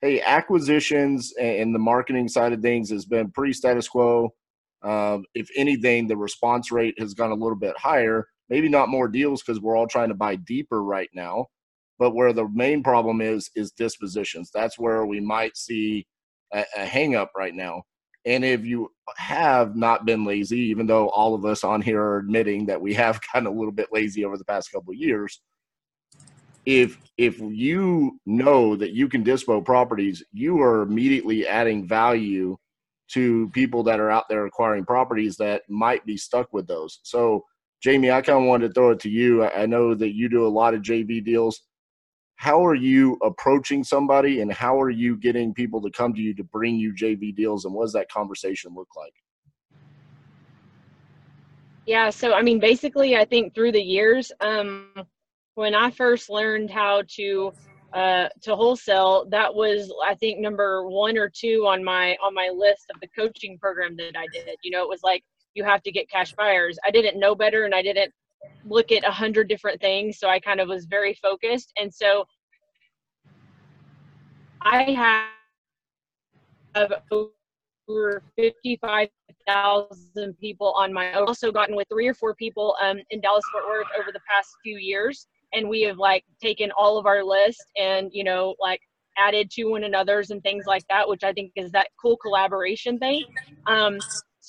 hey, acquisitions and the marketing side of things has been pretty status quo. Um, if anything, the response rate has gone a little bit higher. Maybe not more deals because we're all trying to buy deeper right now. But where the main problem is is dispositions. That's where we might see a, a hang up right now. And if you have not been lazy, even though all of us on here are admitting that we have gotten a little bit lazy over the past couple of years, if if you know that you can dispo properties, you are immediately adding value to people that are out there acquiring properties that might be stuck with those. So, Jamie, I kind of wanted to throw it to you. I know that you do a lot of JV deals how are you approaching somebody and how are you getting people to come to you to bring you JV deals and what does that conversation look like? Yeah, so I mean, basically, I think through the years, um, when I first learned how to uh, to wholesale, that was I think number one or two on my on my list of the coaching program that I did. You know, it was like you have to get cash buyers. I didn't know better, and I didn't look at a hundred different things. So I kind of was very focused. And so I have over 55,000 people on my I've also gotten with three or four people um, in Dallas Fort Worth over the past few years. And we have like taken all of our list and, you know, like added to one another's and things like that, which I think is that cool collaboration thing. Um,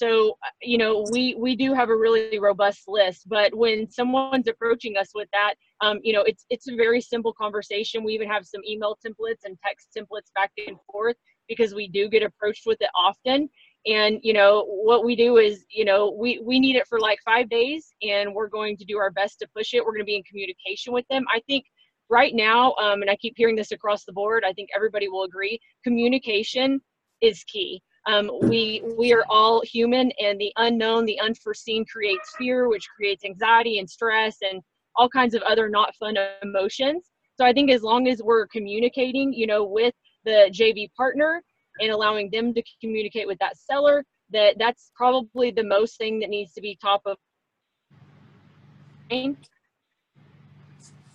so, you know, we we do have a really robust list, but when someone's approaching us with that, um, you know, it's it's a very simple conversation. We even have some email templates and text templates back and forth because we do get approached with it often. And you know, what we do is, you know, we we need it for like five days, and we're going to do our best to push it. We're going to be in communication with them. I think right now, um, and I keep hearing this across the board. I think everybody will agree. Communication is key um, we we are all human, and the unknown, the unforeseen, creates fear, which creates anxiety and stress and all kinds of other not fun emotions. So I think as long as we're communicating, you know, with the JV partner and allowing them to communicate with that seller, that that's probably the most thing that needs to be top of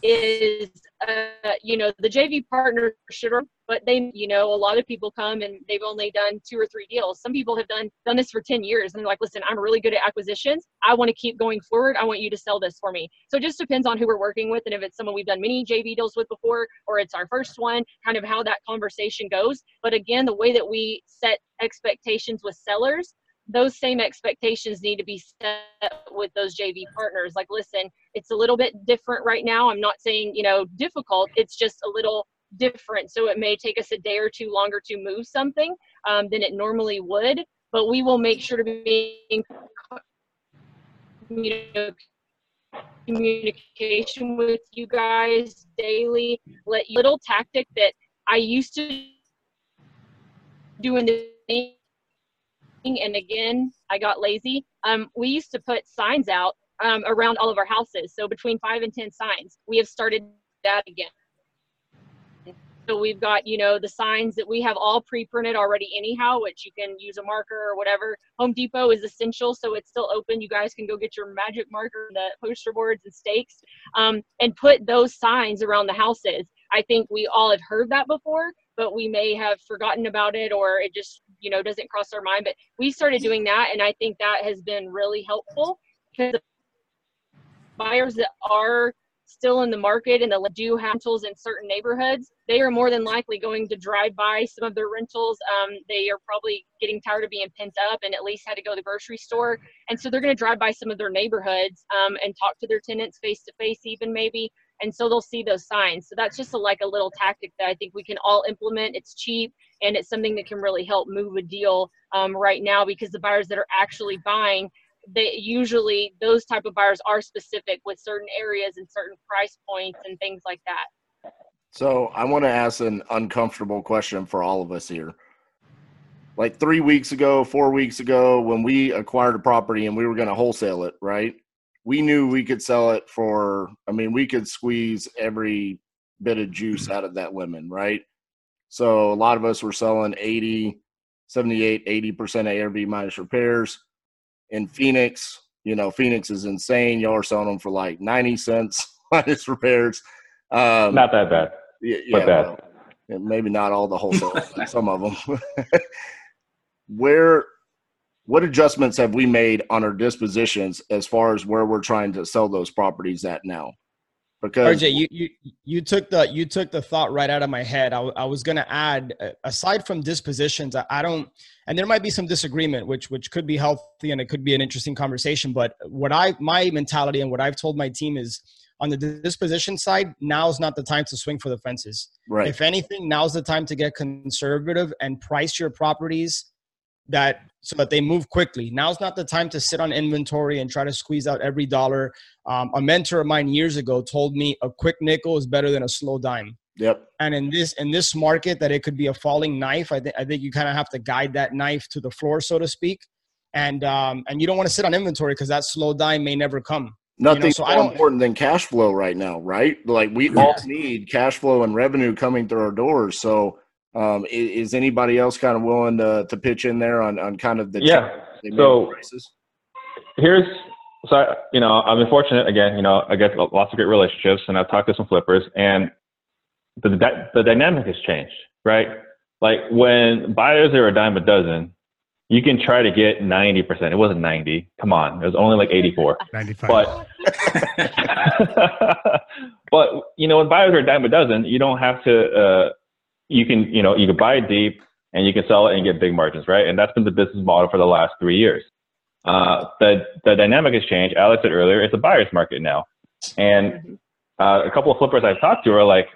is uh, you know the JV partner should but they, you know, a lot of people come and they've only done two or three deals. Some people have done done this for 10 years and they're like, listen, I'm really good at acquisitions. I want to keep going forward. I want you to sell this for me. So it just depends on who we're working with and if it's someone we've done many JV deals with before or it's our first one, kind of how that conversation goes. But again, the way that we set expectations with sellers those same expectations need to be set with those JV partners. Like, listen, it's a little bit different right now. I'm not saying, you know, difficult. It's just a little different. So it may take us a day or two longer to move something um, than it normally would, but we will make sure to be in you communication with you guys daily. Let little tactic that I used to do in the and again I got lazy. Um, we used to put signs out um, around all of our houses, so between five and ten signs. We have started that again. So we've got, you know, the signs that we have all pre-printed already anyhow, which you can use a marker or whatever. Home Depot is essential, so it's still open. You guys can go get your magic marker, the poster boards and stakes, um, and put those signs around the houses. I think we all have heard that before, but we may have forgotten about it or it just, you know, doesn't cross our mind. But we started doing that, and I think that has been really helpful because buyers that are still in the market and the do rentals in certain neighborhoods, they are more than likely going to drive by some of their rentals. Um, they are probably getting tired of being pent up and at least had to go to the grocery store. And so they're going to drive by some of their neighborhoods um, and talk to their tenants face to face, even maybe. And so they'll see those signs. So that's just a, like a little tactic that I think we can all implement. It's cheap and it's something that can really help move a deal um, right now because the buyers that are actually buying they usually those type of buyers are specific with certain areas and certain price points and things like that. So I want to ask an uncomfortable question for all of us here. Like three weeks ago, four weeks ago, when we acquired a property and we were going to wholesale it, right? We knew we could sell it for, I mean, we could squeeze every bit of juice out of that lemon, right? So a lot of us were selling 80, 78, 80% ARV minus repairs in Phoenix. You know, Phoenix is insane. Y'all are selling them for like 90 cents minus repairs. Um, not that bad. Yeah, yeah but bad. Well, maybe not all the wholesale, some of them. where, what adjustments have we made on our dispositions as far as where we're trying to sell those properties at now? Because RJ, you, you you took the you took the thought right out of my head. I, I was going to add, uh, aside from dispositions, I, I don't, and there might be some disagreement, which which could be healthy and it could be an interesting conversation. But what I my mentality and what I've told my team is on the disposition side, now's not the time to swing for the fences. Right. If anything, now's the time to get conservative and price your properties that so that they move quickly. Now's not the time to sit on inventory and try to squeeze out every dollar. Um, a mentor of mine years ago told me a quick nickel is better than a slow dime. Yep. And in this in this market, that it could be a falling knife. I think I think you kind of have to guide that knife to the floor, so to speak. And um, and you don't want to sit on inventory because that slow dime may never come. Nothing's you know, so more important than cash flow right now, right? Like we all need cash flow and revenue coming through our doors. So um, is, is, anybody else kind of willing to, to pitch in there on, on kind of the yeah? So prices? here's so I, you know I'm fortunate again. You know I get lots of great relationships, and I've talked to some flippers, and the the dynamic has changed, right? Like when buyers are a dime a dozen, you can try to get 90%. It wasn't 90. Come on. It was only like 84. 95. But, but you know, when buyers are a dime a dozen, you don't have to, uh, you can, you know, you can buy it deep and you can sell it and get big margins, right? And that's been the business model for the last three years. Uh, the the dynamic has changed. Alex said earlier, it's a buyer's market now, and uh, a couple of flippers I've talked to are like,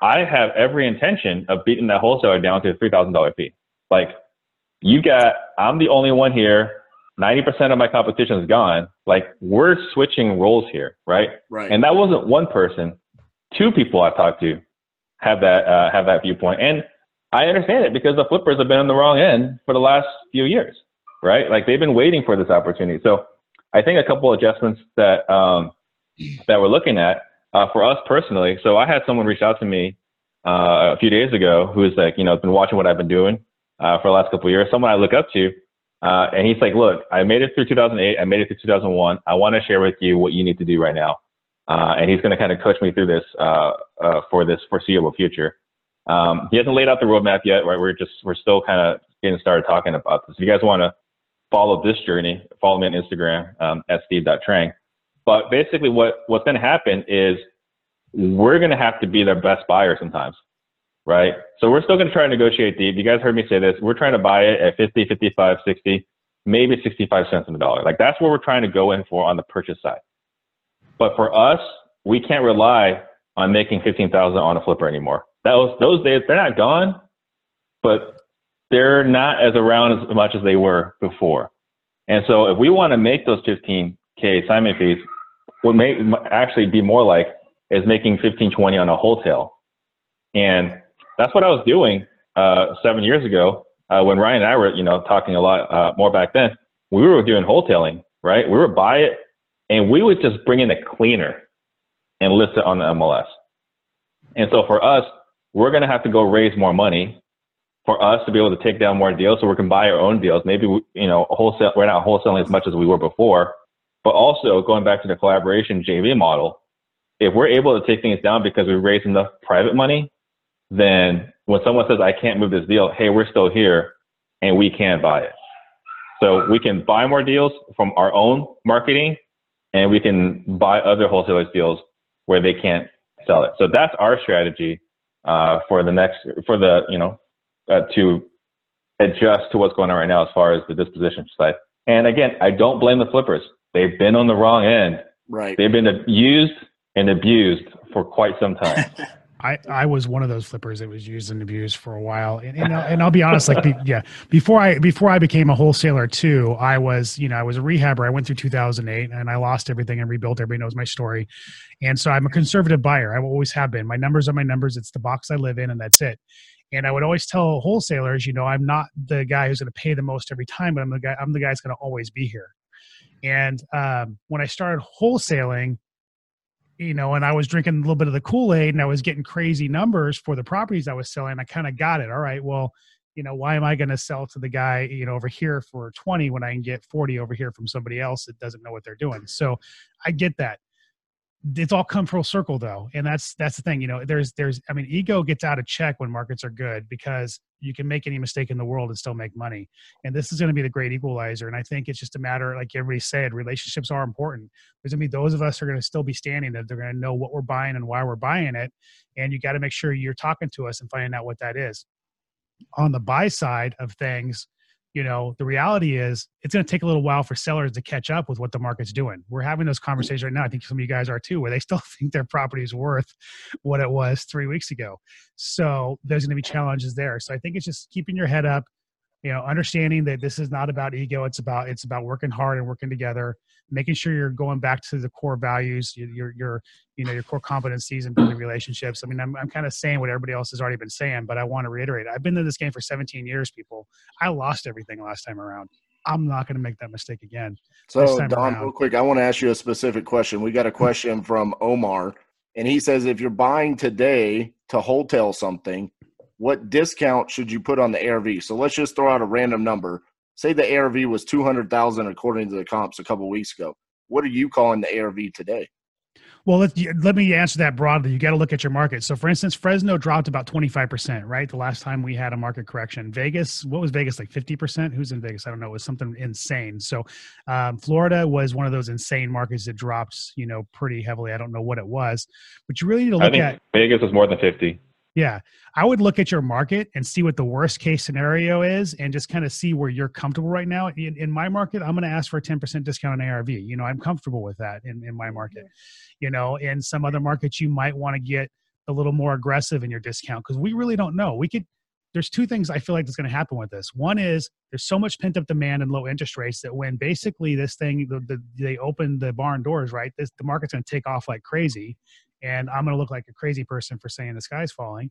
I have every intention of beating that wholesaler down to a three thousand dollar fee. Like, you got, I'm the only one here. Ninety percent of my competition is gone. Like, we're switching roles here, right? Right. And that wasn't one person. Two people I've talked to have that uh, have that viewpoint. And I understand it because the flippers have been on the wrong end for the last few years, right? Like they've been waiting for this opportunity. So I think a couple adjustments that um, that we're looking at uh, for us personally. So I had someone reach out to me uh, a few days ago who's like, you know, been watching what I've been doing uh, for the last couple years. Someone I look up to. Uh, and he's like, look, I made it through 2008. I made it through 2001. I want to share with you what you need to do right now. Uh, and he's going to kind of coach me through this uh, uh, for this foreseeable future. Um, he hasn't laid out the roadmap yet, right? We're just we're still kind of getting started talking about this. If you guys want to follow this journey, follow me on Instagram um, at steve.trang. But basically, what what's going to happen is we're going to have to be their best buyer sometimes, right? So we're still going to try to negotiate deep. You guys heard me say this. We're trying to buy it at 50, 55, 60, maybe 65 cents on the dollar. Like that's what we're trying to go in for on the purchase side. But for us, we can't rely on making 15,000 on a flipper anymore. Those, those days, they're not gone, but they're not as around as much as they were before. And so if we want to make those 15K assignment fees, what may actually be more like is making 15, 20 on a wholesale. And that's what I was doing uh, seven years ago uh, when Ryan and I were, you know, talking a lot uh, more back then. We were doing wholesaling, right? We were buy it and we would just bring in a cleaner and list it on the MLS. And so for us, we're going to have to go raise more money for us to be able to take down more deals so we can buy our own deals. Maybe, we, you know, wholesale, we're not wholesaling as much as we were before, but also going back to the collaboration JV model, if we're able to take things down because we raised enough private money, then when someone says, I can't move this deal, hey, we're still here and we can buy it. So we can buy more deals from our own marketing and we can buy other wholesalers deals where they can't sell it. So that's our strategy uh, for the next, for the, you know, uh, to adjust to what's going on right now as far as the disposition side. And again, I don't blame the flippers. They've been on the wrong end. Right. They've been used and abused for quite some time. I, I was one of those flippers that was used and abused for a while, and and, and I'll be honest, like be, yeah, before I before I became a wholesaler too, I was you know I was a rehabber. I went through 2008 and I lost everything and rebuilt. Everybody knows my story, and so I'm a conservative buyer. I always have been. My numbers are my numbers. It's the box I live in, and that's it. And I would always tell wholesalers, you know, I'm not the guy who's going to pay the most every time, but I'm the guy. I'm the guy that's going to always be here. And um, when I started wholesaling, you know, and I was drinking a little bit of the Kool Aid and I was getting crazy numbers for the properties I was selling. I kind of got it. All right, well, you know, why am I going to sell to the guy, you know, over here for 20 when I can get 40 over here from somebody else that doesn't know what they're doing? So I get that it's all come full circle though. And that's that's the thing you know there's there's i mean ego gets out of check when markets are good because you can make any mistake in the world and still make money. And this is going to be the great equalizer. And i think it's just a matter like everybody said relationships are important. There's going to be those of us are going to still be standing that they're going to know what we're buying and why we're buying it. And you got to make sure you're talking to us and finding out what that is. On the buy side of things you know the reality is it's going to take a little while for sellers to catch up with what the market's doing. We're having those conversations right now. I think some of you guys are too where they still think their property is worth what it was three weeks ago. So there's going to be challenges there. So i think it's just keeping your head up you know understanding that this is not about ego. It's about it's about working hard and working together making sure you're going back to the core values your your you know your core competencies and building relationships i mean i'm, I'm kind of saying what everybody else has already been saying but i want to reiterate i've been in this game for 17 years people i lost everything last time around i'm not going to make that mistake again so don around. real quick i want to ask you a specific question we got a question from omar and he says if you're buying today to wholesale something what discount should you put on the ARV? So let's just throw out a random number. Say the ARV was 200,000 according to the comps a couple weeks ago. What are you calling the ARV today? Well, let, let me answer that broadly. You got to look at your market. So, for instance, Fresno dropped about 25%, right? The last time we had a market correction. Vegas, what was Vegas like 50%? Who's in Vegas? I don't know. It was something insane. So, um, Florida was one of those insane markets that dropped, you know, pretty heavily. I don't know what it was, but you really need to look at Vegas was more than 50. Yeah. I would look at your market and see what the worst case scenario is and just kind of see where you're comfortable right now. In, in my market, I'm going to ask for a 10% discount on ARV. You know, I'm comfortable with that in, in my market. You know, in some other markets, you might want to get a little more aggressive in your discount because we really don't know. We could, there's two things I feel like that's going to happen with this. One is there's so much pent up demand and low interest rates that when basically this thing, the, the, they open the barn doors, right? This, the market's going to take off like crazy and I'm going to look like a crazy person for saying the sky's falling.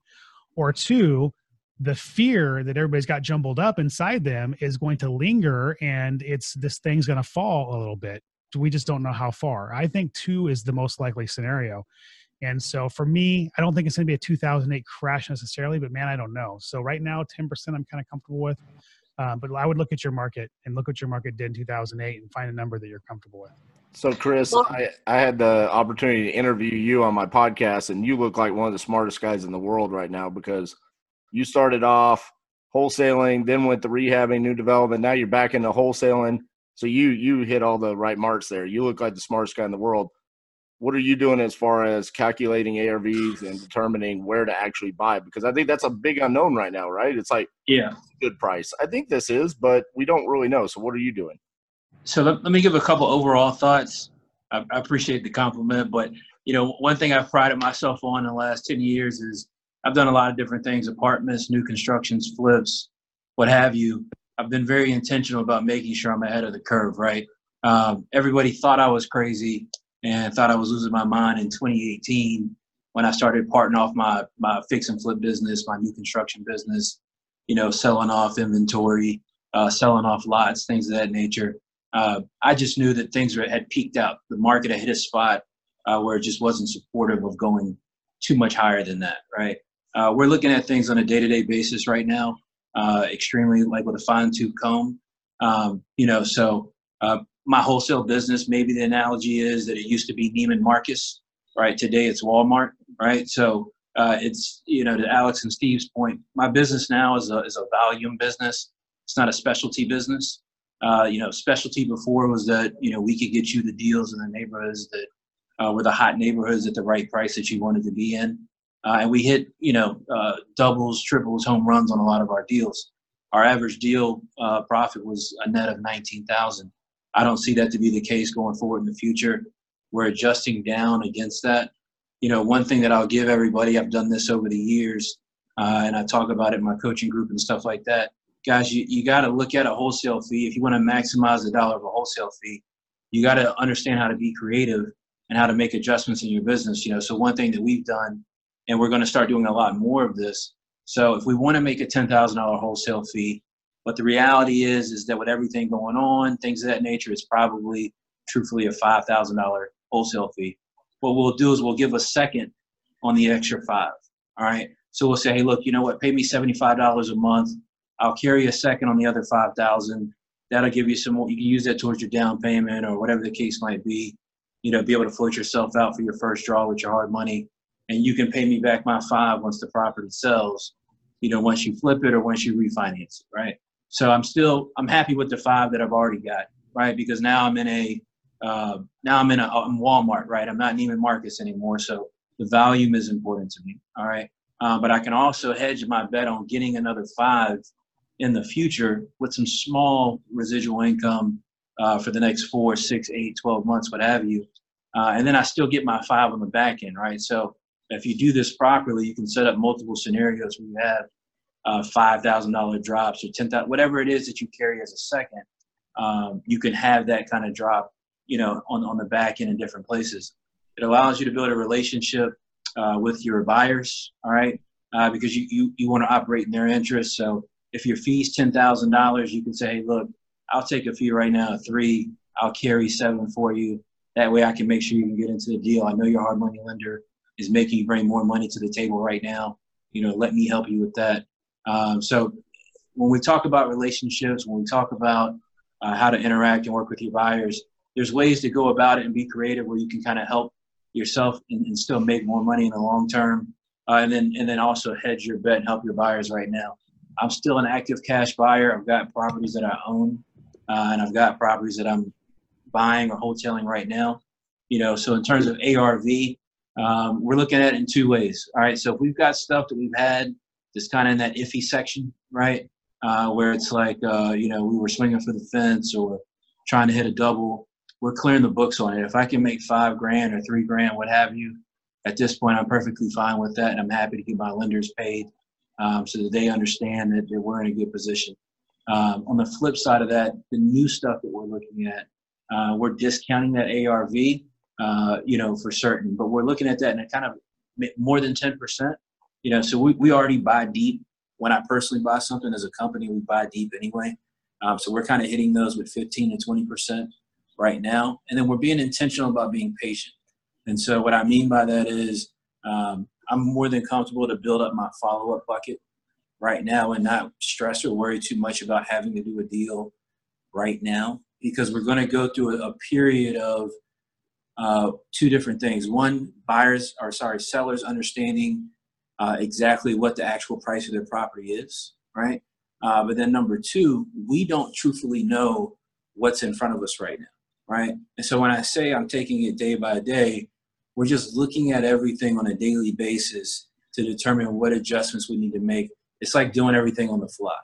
Or two, the fear that everybody's got jumbled up inside them is going to linger and it's this thing's going to fall a little bit. We just don't know how far. I think two is the most likely scenario. And so for me, I don't think it's going to be a 2008 crash necessarily, but man, I don't know. So right now, 10% I'm kind of comfortable with. Um, but I would look at your market and look what your market did in 2008 and find a number that you're comfortable with. So, Chris, I, I had the opportunity to interview you on my podcast, and you look like one of the smartest guys in the world right now because you started off wholesaling, then went to rehabbing, new development. Now you're back into wholesaling. So you you hit all the right marks there. You look like the smartest guy in the world. What are you doing as far as calculating ARVs and determining where to actually buy? Because I think that's a big unknown right now, right? It's like, yeah, good price. I think this is, but we don't really know. So what are you doing? So let, let me give a couple overall thoughts. I, I appreciate the compliment, but you know, one thing I've prided myself on in the last 10 years is I've done a lot of different things apartments, new constructions, flips, what have you. I've been very intentional about making sure I'm ahead of the curve, right? Um, everybody thought I was crazy and thought I was losing my mind in 2018 when I started parting off my, my fix and flip business, my new construction business, you know, selling off inventory, uh, selling off lots, things of that nature. Uh, I just knew that things were, had peaked out. The market had hit a spot uh, where it just wasn't supportive of going too much higher than that, right? Uh, we're looking at things on a day-to-day basis right now, uh, extremely like with a fine-tooth comb. Um, you know, so uh, my wholesale business, maybe the analogy is that it used to be Neiman Marcus, right? Today it's Walmart, right? So uh, it's you know to Alex and Steve's point, my business now is a is a volume business. It's not a specialty business. Uh, you know, specialty before was that you know we could get you the deals in the neighborhoods that uh, were the hot neighborhoods at the right price that you wanted to be in. Uh, and we hit, you know, uh, doubles, triples, home runs on a lot of our deals. Our average deal uh, profit was a net of 19,000. I don't see that to be the case going forward in the future. We're adjusting down against that. You know, one thing that I'll give everybody, I've done this over the years, uh, and I talk about it in my coaching group and stuff like that. Guys, you, you got to look at a wholesale fee. If you want to maximize the dollar of a wholesale fee, you got to understand how to be creative and how to make adjustments in your business. You know, so one thing that we've done, and we're going to start doing a lot more of this. So if we want to make a ten thousand dollar wholesale fee, but the reality is, is that with everything going on, things of that nature, it's probably truthfully a five thousand dollar wholesale fee. What we'll do is we'll give a second on the extra five. All right. So we'll say, hey, look, you know what? Pay me seventy five dollars a month. I'll carry a second on the other five thousand. That'll give you some more. You can use that towards your down payment or whatever the case might be you know, be able to float yourself out for your first draw with your hard money. And you can pay me back my five once the property sells, you know, once you flip it or once you refinance it, right? So I'm still, I'm happy with the five that I've already got, right? Because now I'm in a, uh, now I'm in a I'm Walmart, right? I'm not Neiman Marcus anymore. So the volume is important to me, all right? Uh, but I can also hedge my bet on getting another five in the future with some small residual income uh, for the next four, six, eight, 12 months, what have you. Uh, and then I still get my five on the back end, right? So if you do this properly, you can set up multiple scenarios where you have uh, $5,000 drops or 10000 whatever it is that you carry as a second. Um, you can have that kind of drop, you know, on, on the back end in different places. It allows you to build a relationship uh, with your buyers, all right? Uh, because you, you, you want to operate in their interest. So if your fee's $10,000, you can say, hey, look, I'll take a fee right now, three. I'll carry seven for you. That way I can make sure you can get into the deal. I know your hard money lender is making you bring more money to the table right now. You know, let me help you with that. Um, so when we talk about relationships, when we talk about uh, how to interact and work with your buyers, there's ways to go about it and be creative where you can kind of help yourself and, and, still make more money in the long term. Uh, and then and then also hedge your bet and help your buyers right now. I'm still an active cash buyer. I've got properties that I own uh, and I've got properties that I'm buying or wholesaling right now. You know, so in terms of ARV, um, we're looking at it in two ways. All right, so if we've got stuff that we've had that's kind of in that iffy section, right, uh, where it's like, uh, you know, we were swinging for the fence or trying to hit a double, we're clearing the books on it. If I can make five grand or three grand, what have you, at this point, I'm perfectly fine with that, and I'm happy to get my lenders paid um, so that they understand that, we're in a good position. Um, on the flip side of that, the new stuff that we're looking at, uh, we're discounting that ARV, uh, you know, for certain, but we're looking at that in a kind of more than 10%. You know, so we, we already buy deep. When I personally buy something as a company, we buy deep anyway. Um, so we're kind of hitting those with 15 to 20% right now. And then we're being intentional about being patient. And so what I mean by that is um, I'm more than comfortable to build up my follow up bucket right now and not stress or worry too much about having to do a deal right now because we're going to go through a, a period of uh, two different things. One, buyers or sorry, sellers understanding uh, exactly what the actual price of their property is, right? Uh, but then number two, we don't truthfully know what's in front of us right now, right? And so when I say I'm taking it day by day, we're just looking at everything on a daily basis to determine what adjustments we need to make. It's like doing everything on the fly,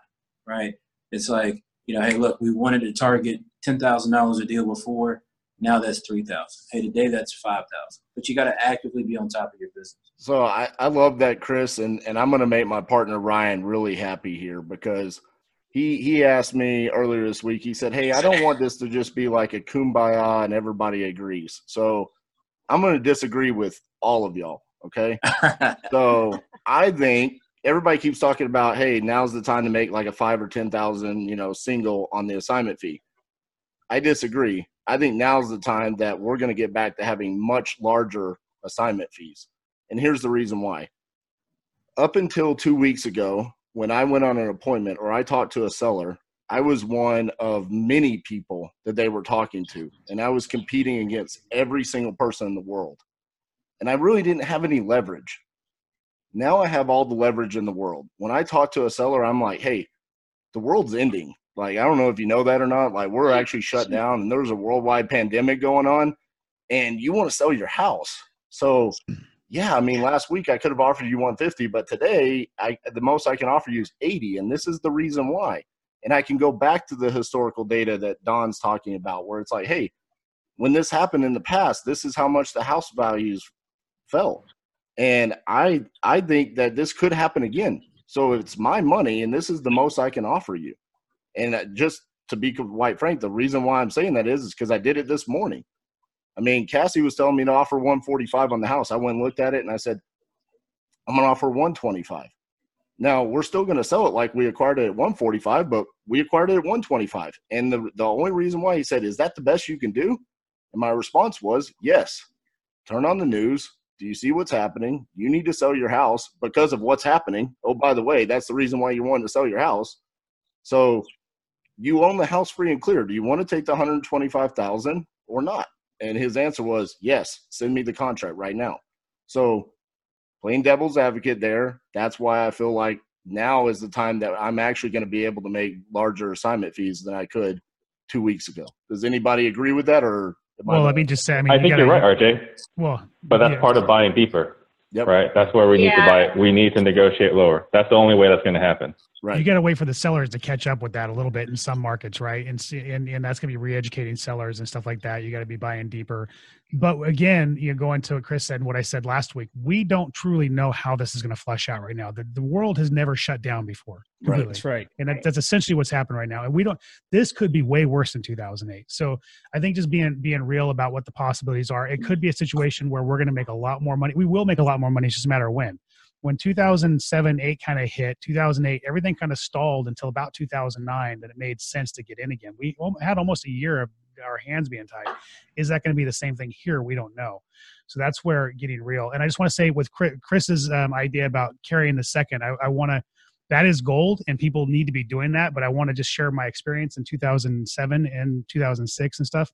right? It's like, you know, hey, look, we wanted to target $10,000 a deal before. Now that's 3000 Hey, today that's 5000 But you got to actively be on top of your business. So I, I love that, Chris. And, and I'm going to make my partner Ryan really happy here because he, he asked me earlier this week, he said, Hey, I don't want this to just be like a kumbaya and everybody agrees. So I'm going to disagree with all of y'all. Okay. so I think everybody keeps talking about, hey, now's the time to make like a five or ten thousand, you know, single on the assignment fee. I disagree. I think now's the time that we're going to get back to having much larger assignment fees. And here's the reason why. Up until two weeks ago, when I went on an appointment or I talked to a seller, I was one of many people that they were talking to, and I was competing against every single person in the world. And I really didn't have any leverage. Now I have all the leverage in the world. When I talk to a seller, I'm like, hey, the world's ending. Like, I don't know if you know that or not. Like, we're actually shut down and there's a worldwide pandemic going on, and you want to sell your house. So, yeah, I mean, last week I could have offered you 150, but today I the most I can offer you is 80, and this is the reason why. And I can go back to the historical data that Don's talking about, where it's like, hey, when this happened in the past, this is how much the house values fell. And I I think that this could happen again. So it's my money, and this is the most I can offer you. And uh, just to be quite frank, the reason why I'm saying that is, is because I did it this morning. I mean, Cassie was telling me to offer 145 on the house. I went and looked at it and I said, I'm going to offer 125. Now we're still going to sell it like we acquired it at 145, but we acquired it at 125. And the, the only reason why he said, is that the best you can do? And my response was, yes. Turn on the news. Do you see what's happening? You need to sell your house because of what's happening. Oh, by the way, that's the reason why you wanted to sell your house. So you own the house free and clear. Do you want to take the 125,000 or not? And his answer was, yes, send me the contract right now. So playing devil's advocate there, that's why I feel like now is the time that I'm actually going to be able to make larger assignment fees than I could two weeks ago. Does anybody agree with that or? Well, let me just say, I mean, I think you are right, RJ. Well, but that's yeah. part of buying deeper. Yep. Right. That's where we need yeah. to buy it. We need to negotiate lower. That's the only way that's going to happen. Right. You got to wait for the sellers to catch up with that a little bit in some markets, right? And see, and, and that's going to be re-educating sellers and stuff like that. You got to be buying deeper. But again, you know, going to what Chris said and what I said last week, we don't truly know how this is going to flush out right now. The, the world has never shut down before. Completely. Right. That's right. And that, that's essentially what's happened right now. And we don't. This could be way worse than 2008. So I think just being being real about what the possibilities are. It could be a situation where we're going to make a lot more money. We will make a lot more money. It's just a matter of when when 2007 8 kind of hit 2008 everything kind of stalled until about 2009 that it made sense to get in again we had almost a year of our hands being tied is that going to be the same thing here? We don't know. So that's where getting real and i just want to say with chris's um, idea about carrying the second i, I want to that is gold and people need to be doing that but i want to just share my experience in 2007 and 2006 and stuff.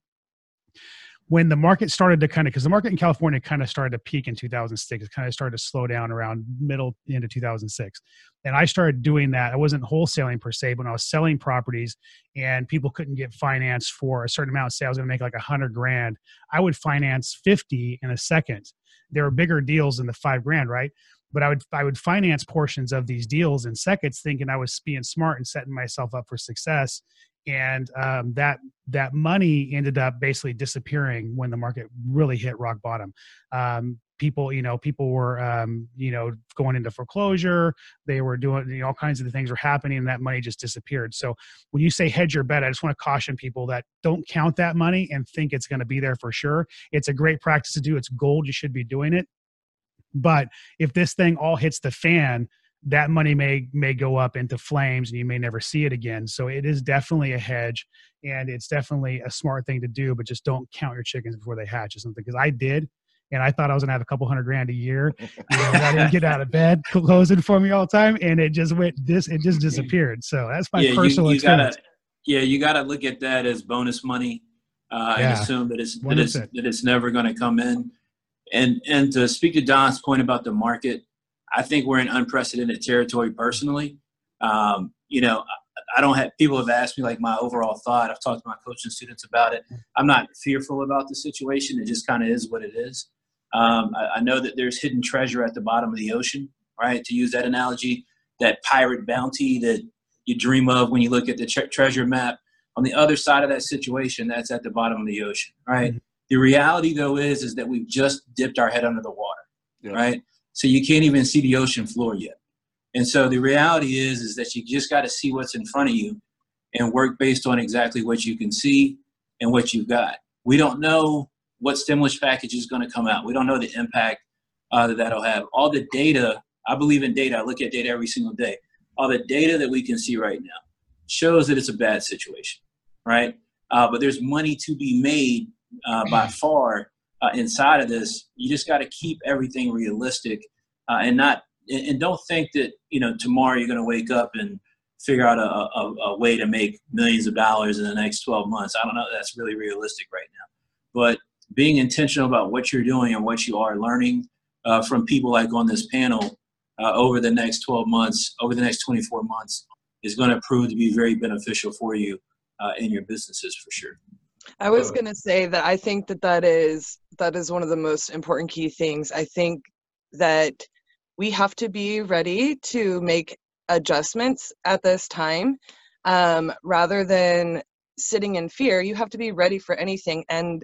When the market started to kind of because the market in california kind of started to peak in 2006 it kind of started to slow down around middle into 2006 and i started doing that. I wasn't wholesaling per se but when i was selling properties and people couldn't get finance for a certain amount say i was going to make like a hundred grand i would finance 50 in a second. There were bigger deals than the five grand right? But I would I would finance portions of these deals in seconds, thinking I was being smart and setting myself up for success. And um, that that money ended up basically disappearing when the market really hit rock bottom. Um, people, you know, people were, um, you know, going into foreclosure. They were doing you know, all kinds of things were happening, and that money just disappeared. So when you say hedge your bet, I just want to caution people that don't count that money and think it's going to be there for sure. It's a great practice to do. It's gold. You should be doing it. But if this thing all hits the fan, that money may may go up into flames and you may never see it again so it is definitely a hedge and it's definitely a smart thing to do but just don't count your chickens before they hatch or something because i did and i thought i was going to have a couple hundred grand a year you know, i didn't get out of bed closing for me all the time and it just went this it just disappeared so that's my yeah, personal you, you experience gotta, yeah you got to look at that as bonus money uh, yeah, and assume that it's that it's, that it's never going to come in and and to speak to don's point about the market I think we're in unprecedented territory personally. Um, you know, I don't have people have asked me like my overall thought. I've talked to my coaching students about it. I'm not fearful about the situation. It just kind of is what it is. Um, I, I, know that there's hidden treasure at the bottom of the ocean, right? To use that analogy, that pirate bounty that you dream of when you look at the tre- treasure map. On the other side of that situation, that's at the bottom of the ocean, right? Mm-hmm. The reality, though, is is that we've just dipped our head under the water, yeah. right? So you can't even see the ocean floor yet. And so the reality is is that you just got to see what's in front of you and work based on exactly what you can see and what you've got. We don't know what stimulus package is going to come out. We don't know the impact uh, that that'll have. All the data, I believe in data. I look at data every single day. All the data that we can see right now shows that it's a bad situation, right? Uh, but there's money to be made uh, by far uh, inside of this. You just got to keep everything realistic uh, and not and don't think that you know tomorrow you're going to wake up and figure out a, a, a, way to make millions of dollars in the next 12 months. I don't know that's really realistic right now. But being intentional about what you're doing and what you are learning uh, from people like on this panel uh, over the next 12 months, over the next 24 months, is going to prove to be very beneficial for you uh, in your businesses for sure. I was going to say that I think that that is that is one of the most important key things. I think that we have to be ready to make adjustments at this time um, rather than sitting in fear you have to be ready for anything and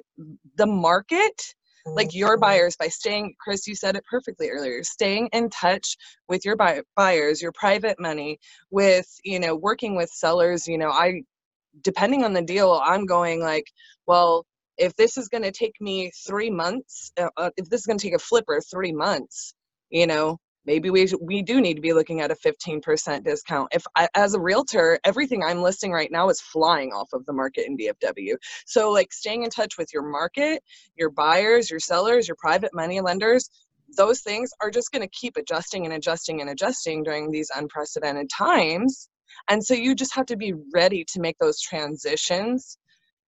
the market like your mm-hmm. buyers by staying chris you said it perfectly earlier staying in touch with your buy- buyers your private money with you know working with sellers you know i depending on the deal i'm going like well if this is going to take me three months uh, uh, if this is going to take a flipper three months you know maybe we we do need to be looking at a 15% discount. If I, as a realtor everything i'm listing right now is flying off of the market in dfw so like staying in touch with your market your buyers your sellers your private money lenders those things are just going to keep adjusting and adjusting and adjusting during these unprecedented times. And so you just have to be ready to make those transitions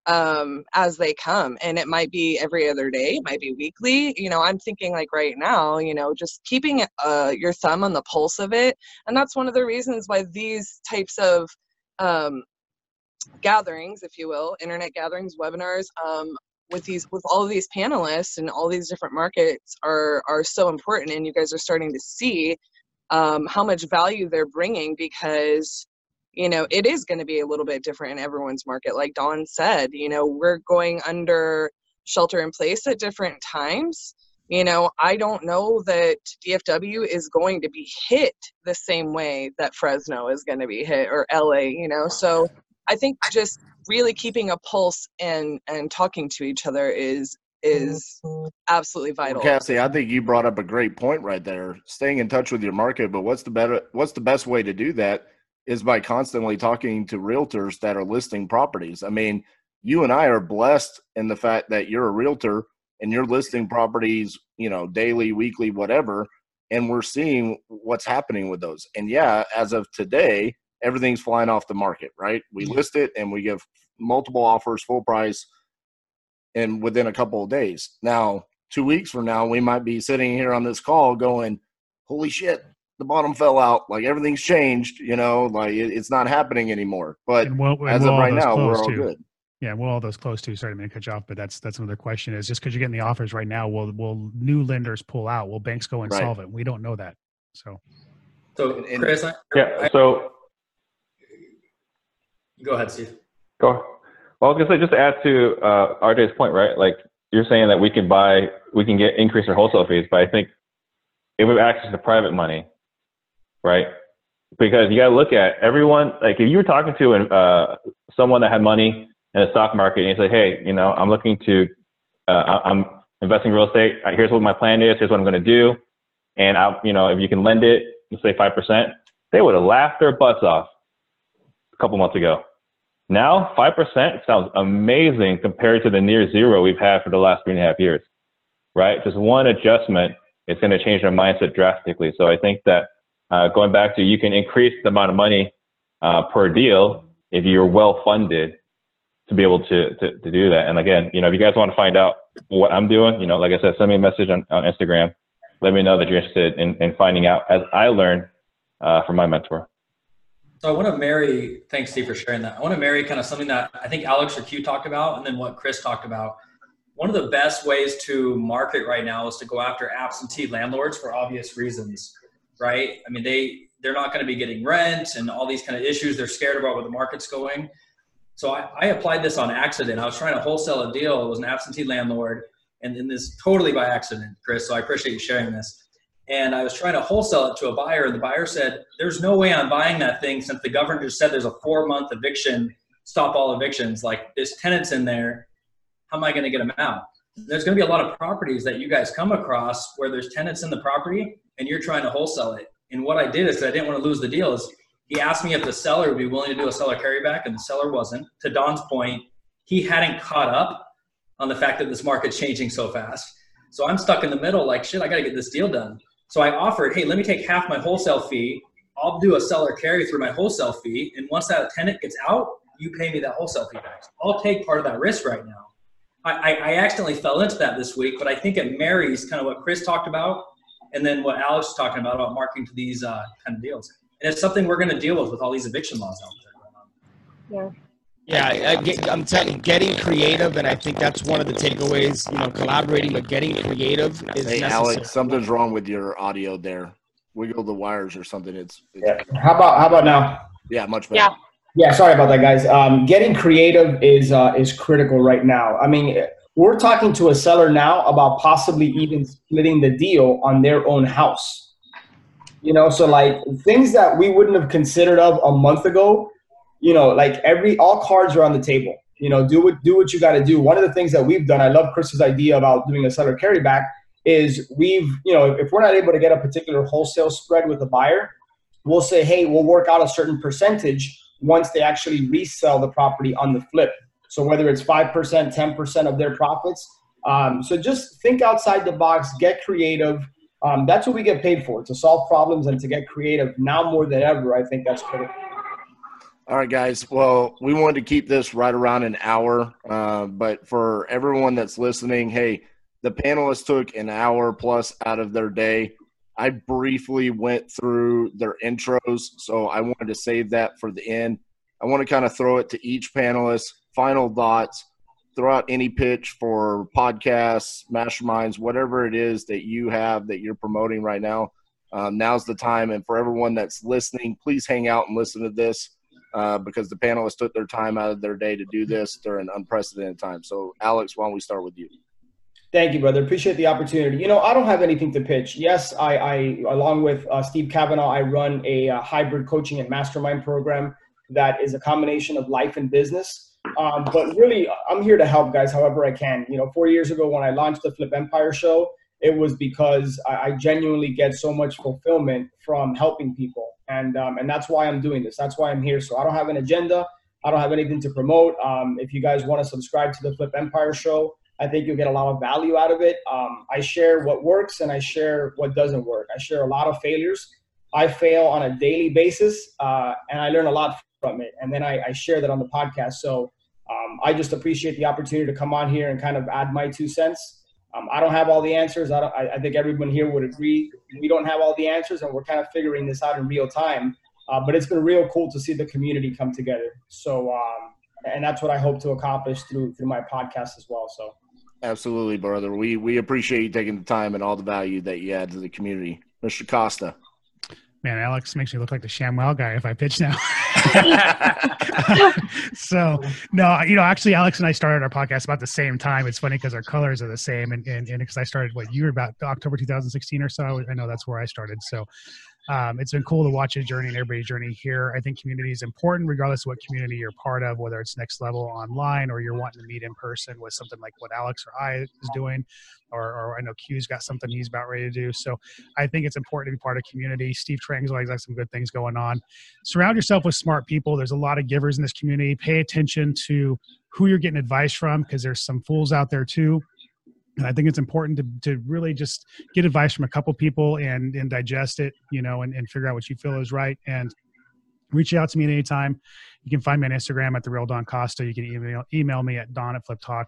um, as they come. And it might be every other day, it might be weekly. You know, I'm thinking like right now, you know, just keeping uh, your thumb on the pulse of it. And that's one of the reasons why these types of um, gatherings, if you will, internet gatherings, webinars, um, with these with all of these panelists and all these different markets are are so important and you guys are starting to see um, how much value they're bringing because you know it is going to be a little bit different in everyone's market like don said you know we're going under shelter in place at different times you know i don't know that dfw is going to be hit the same way that fresno is going to be hit or la you know so i think just really keeping a pulse and and talking to each other is is mm-hmm. absolutely vital. Well, Cassie, I think you brought up a great point right there. Staying in touch with your market, but what's the better what's the best way to do that is by constantly talking to realtors that are listing properties. I mean, you and I are blessed in the fact that you're a realtor and you're listing properties, you know, daily, weekly, whatever, and we're seeing what's happening with those. And yeah, as of today, everything's flying off the market, right? We list it and we give multiple offers full price and within a couple of days. Now, 2 weeks from now, we might be sitting here on this call going, "Holy shit, the bottom fell out. Like everything's changed, you know, like it, it's not happening anymore. But we'll, as of right now, we're all good. Yeah, well, all those close to. Sorry, I'm going to cut you off, but that's that's another question. Is just because you're getting the offers right now, will will new lenders pull out? Will banks go insolvent? Right. We don't know that. So, so Chris, yeah. So, go ahead, Steve. Go. Well, I was gonna say just to add to uh, RJ's point, right? Like you're saying that we can buy, we can get increase our wholesale fees, but I think if we have access to private money, right? Because you got to look at everyone. Like if you were talking to uh, someone that had money in the stock market and you say, hey, you know, I'm looking to, uh, I'm investing in real estate. Uh, here's what my plan is. Here's what I'm going to do. And I, you know, if you can lend it, let's say five percent, they would have laughed their butts off a couple months ago. Now, five percent sounds amazing compared to the near zero we've had for the last three and a half years, right? Just one adjustment is going to change their mindset drastically. So I think that uh, going back to you can increase the amount of money uh, per deal if you're well funded to be able to, to, to do that. And again, you know, if you guys want to find out what I'm doing, you know, like I said, send me a message on, on Instagram let me know that you're interested in, in finding out as I learn uh, from my mentor. So I want to marry, thanks Steve for sharing that. I want to marry kind of something that I think Alex or Q talked about and then what Chris talked about. One of the best ways to market right now is to go after absentee landlords for obvious reasons, right? I mean, they, they're not going to be getting rent and all these kind of issues. They're scared about where the market's going. So I, I applied this on accident. I was trying to wholesale a deal. It was an absentee landlord and, and this totally by accident, Chris. So I appreciate you sharing this and I was trying to wholesale it to a buyer, and the buyer said, "There's no way I'm buying that thing since the governor just said there's a four month eviction, stop all evictions. Like there's tenants in there, how am I going to get them out?" There's going to be a lot of properties that you guys come across where there's tenants in the property, and you're trying to wholesale it. And what I did is I didn't want to lose the deal. Is he asked me if the seller would be willing to do a seller carryback, and the seller wasn't. To Don's point, he hadn't caught up on the fact that this market's changing so fast. So I'm stuck in the middle, like shit. I got to get this deal done. So I offered, hey, let me take half my wholesale fee. I'll do a seller carry through my wholesale fee. And once that tenant gets out, you pay me that wholesale fee back. I'll take part of that risk right now. I, I, I accidentally fell into that this week, but I think it marries kind of what Chris talked about and then what Alex is talking about about marketing to these uh, kind of deals. And it's something we're going to deal with with all these eviction laws out there. Yeah. Yeah, I, am telling getting creative, and I think that's one of the takeaways. You know, collaborating, but getting creative is hey, necessary. Alex, something's wrong with your audio there. Wiggle the wires or something. It's, it's yeah. How about how about now? Yeah, much better. Yeah. Yeah, sorry about that, guys. Um, getting creative is uh, is critical right now. I mean, we're talking to a seller now about possibly even splitting the deal on their own house. You know, so like things that we wouldn't have considered of a month ago you know, like every all cards are on the table. You know, do what do what you got to do. One of the things that we've done, I love Chris's idea about doing a seller carryback, is we've you know if we're not able to get a particular wholesale spread with a buyer, we'll say, hey, we'll work out a certain percentage once they actually resell the property on the flip. So whether it's five percent, ten percent of their profits. Um, so just think outside the box, get creative. Um, that's what we get paid for to solve problems and to get creative. Now more than ever, I think that's critical. All right, guys. Well, we wanted to keep this right around an hour, uh, but for everyone that's listening, hey, the panelists took an hour plus out of their day. I briefly went through their intros, so I wanted to save that for the end. I want to kind of throw it to each panelist, final thoughts, throw out any pitch for podcasts, masterminds, whatever it is that you have that you're promoting right now. Um, now's the time. And for everyone that's listening, please hang out and listen to this uh, because the panelists took their time out of their day to do this during unprecedented times. So, Alex, why don't we start with you? Thank you, brother. Appreciate the opportunity. You know, I don't have anything to pitch. Yes, I, I along with uh, Steve Kavanaugh, I run a, a, uh, hybrid coaching and mastermind program that is a combination of life and business. Um, but really, I'm here to help guys however I can. You know, four years ago when I launched the Flip Empire Show, it was because I, genuinely get so much fulfillment from helping people and um, and that's why I'm doing this. That's why I'm here. So I don't have an agenda. I don't have anything to promote. Um, if you guys want to subscribe to the Flip Empire Show, I think you'll get a lot of value out of it. Um, I share what works and I share what doesn't work. I share a lot of failures. I fail on a daily basis, uh, and I learn a lot from it. And then I, I share that on the podcast. So um, I just appreciate the opportunity to come on here and kind of add my two cents. Um, I don't have all the answers. I, I, I, think everyone here would agree. We don't have all the answers, and we're kind of figuring this out in real time. Uh, but it's been real cool to see the community come together. So, um, and that's what I hope to accomplish through through my podcast as well. So, absolutely, brother. We we appreciate you taking the time and all the value that you add to the community, Mr. Costa. Man, Alex makes me look like the ShamWow guy if I pitch now. so no, you know, actually, Alex and I started our podcast about the same time. It's funny because our colors are the same, and and because I started what you were about October 2016 or so. I know that's where I started. So um, it's been cool to watch his journey and everybody's journey here. I think community is important, regardless of what community you're part of, whether it's next level online or you're wanting to meet in person with something like what Alex or I is doing, or, or I know Q's got something he's about ready to do. So I think it's important to be part of community. Steve Trang's always got some good things going on. Surround yourself with smart people. There's a lot of givers in this community. Pay attention to who you're getting advice from because there's some fools out there too and I think it's important to, to really just get advice from a couple people and and digest it, you know, and, and figure out what you feel is right. And reach out to me at any time. You can find me on Instagram at the real Don Costa. You can email email me at don at fliptalk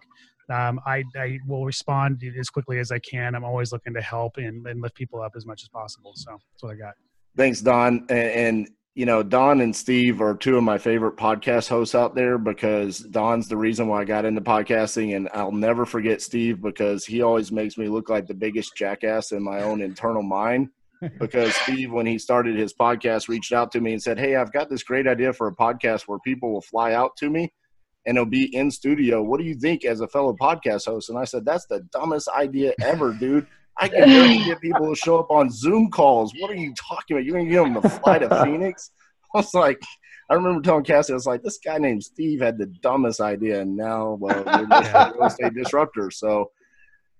Um, I, I will respond as quickly as I can. I'm always looking to help and, and lift people up as much as possible. So that's what I got. Thanks, Don. And, and you know, Don and Steve are two of my favorite podcast hosts out there because Don's the reason why I got into podcasting. And I'll never forget Steve because he always makes me look like the biggest jackass in my own internal mind. Because Steve, when he started his podcast, reached out to me and said, Hey, I've got this great idea for a podcast where people will fly out to me and it'll be in studio. What do you think as a fellow podcast host? And I said, That's the dumbest idea ever, dude. I can barely get people to show up on Zoom calls. What are you talking about? You're going to get them to fly to Phoenix? I was like, I remember telling Cassie, I was like, this guy named Steve had the dumbest idea, and now, well, you're just a real estate disruptor. So,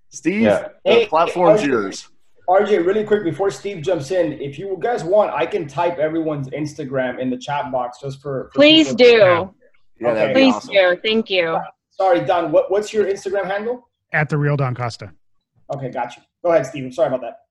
Steve, yeah. the hey, platform's hey, RJ, yours. RJ, really quick before Steve jumps in, if you guys want, I can type everyone's Instagram in the chat box just for. for Please do. Yeah, okay. Please awesome. do. Thank you. Sorry, Don. What, what's your Instagram handle? At the real Don Costa. Okay, got you. Go ahead, Steven. Sorry about that.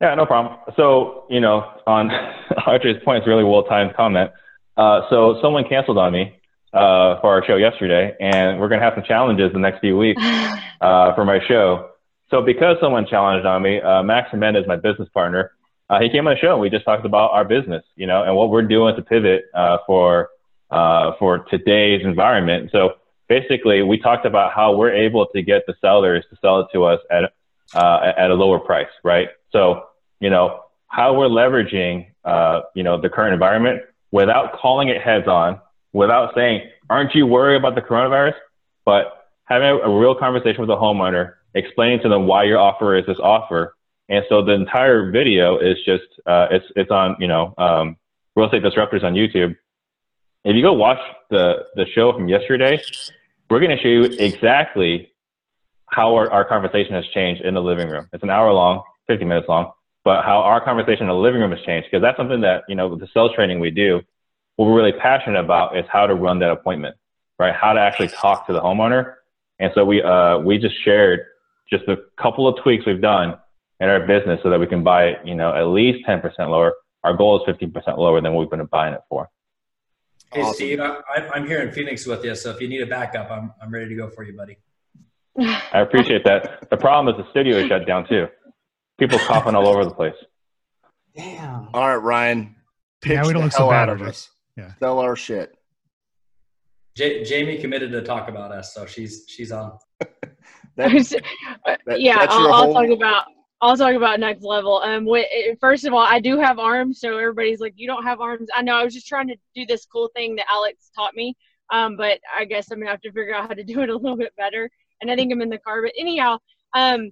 Yeah, no problem. So, you know, on RJ's point, it's really well timed comment. Uh, so, someone canceled on me uh, for our show yesterday, and we're going to have some challenges the next few weeks uh, for my show. So, because someone challenged on me, uh, Max Mendez, my business partner, uh, he came on the show and we just talked about our business, you know, and what we're doing to pivot uh, for for today's environment. So, basically, we talked about how we're able to get the sellers to sell it to us at uh, at a lower price, right? So, you know, how we're leveraging, uh, you know, the current environment without calling it heads on, without saying, aren't you worried about the coronavirus? But having a, a real conversation with the homeowner, explaining to them why your offer is this offer. And so the entire video is just, uh, it's, it's on, you know, um, Real Estate Disruptors on YouTube. If you go watch the, the show from yesterday, we're going to show you exactly how our, our conversation has changed in the living room. It's an hour long, 50 minutes long, but how our conversation in the living room has changed because that's something that, you know, with the sales training we do, what we're really passionate about is how to run that appointment, right? How to actually talk to the homeowner. And so we, uh, we just shared just a couple of tweaks we've done in our business so that we can buy it, you know, at least 10% lower. Our goal is 15% lower than what we've been buying it for. Hey, awesome. Steve, I, I'm here in Phoenix with you. So if you need a backup, I'm, I'm ready to go for you, buddy. I appreciate that. The problem is the studio is shut down too. People coughing all over the place. Damn. All right, Ryan. Pitch yeah, we don't look so bad of us. Yeah. Sell our shit. J- Jamie committed to talk about us, so she's she's on. that, that, yeah, I'll, I'll talk about I'll talk about next level. Um, first of all, I do have arms, so everybody's like, "You don't have arms." I know. I was just trying to do this cool thing that Alex taught me, um, but I guess I'm gonna have to figure out how to do it a little bit better and I think I'm in the car. But anyhow, um,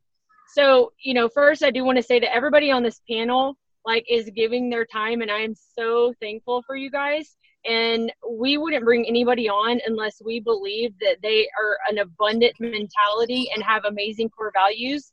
so you know, first I do want to say that everybody on this panel like is giving their time, and I am so thankful for you guys. And we wouldn't bring anybody on unless we believe that they are an abundant mentality and have amazing core values.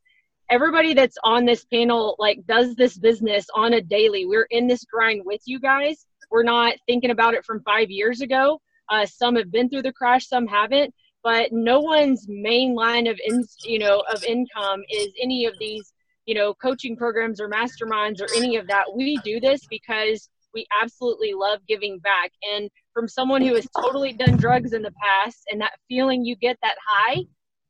Everybody that's on this panel like does this business on a daily. We're in this grind with you guys. We're not thinking about it from five years ago. Uh, some have been through the crash, some haven't but no one's main line of in, you know of income is any of these you know coaching programs or masterminds or any of that. We do this because we absolutely love giving back. And from someone who has totally done drugs in the past and that feeling you get that high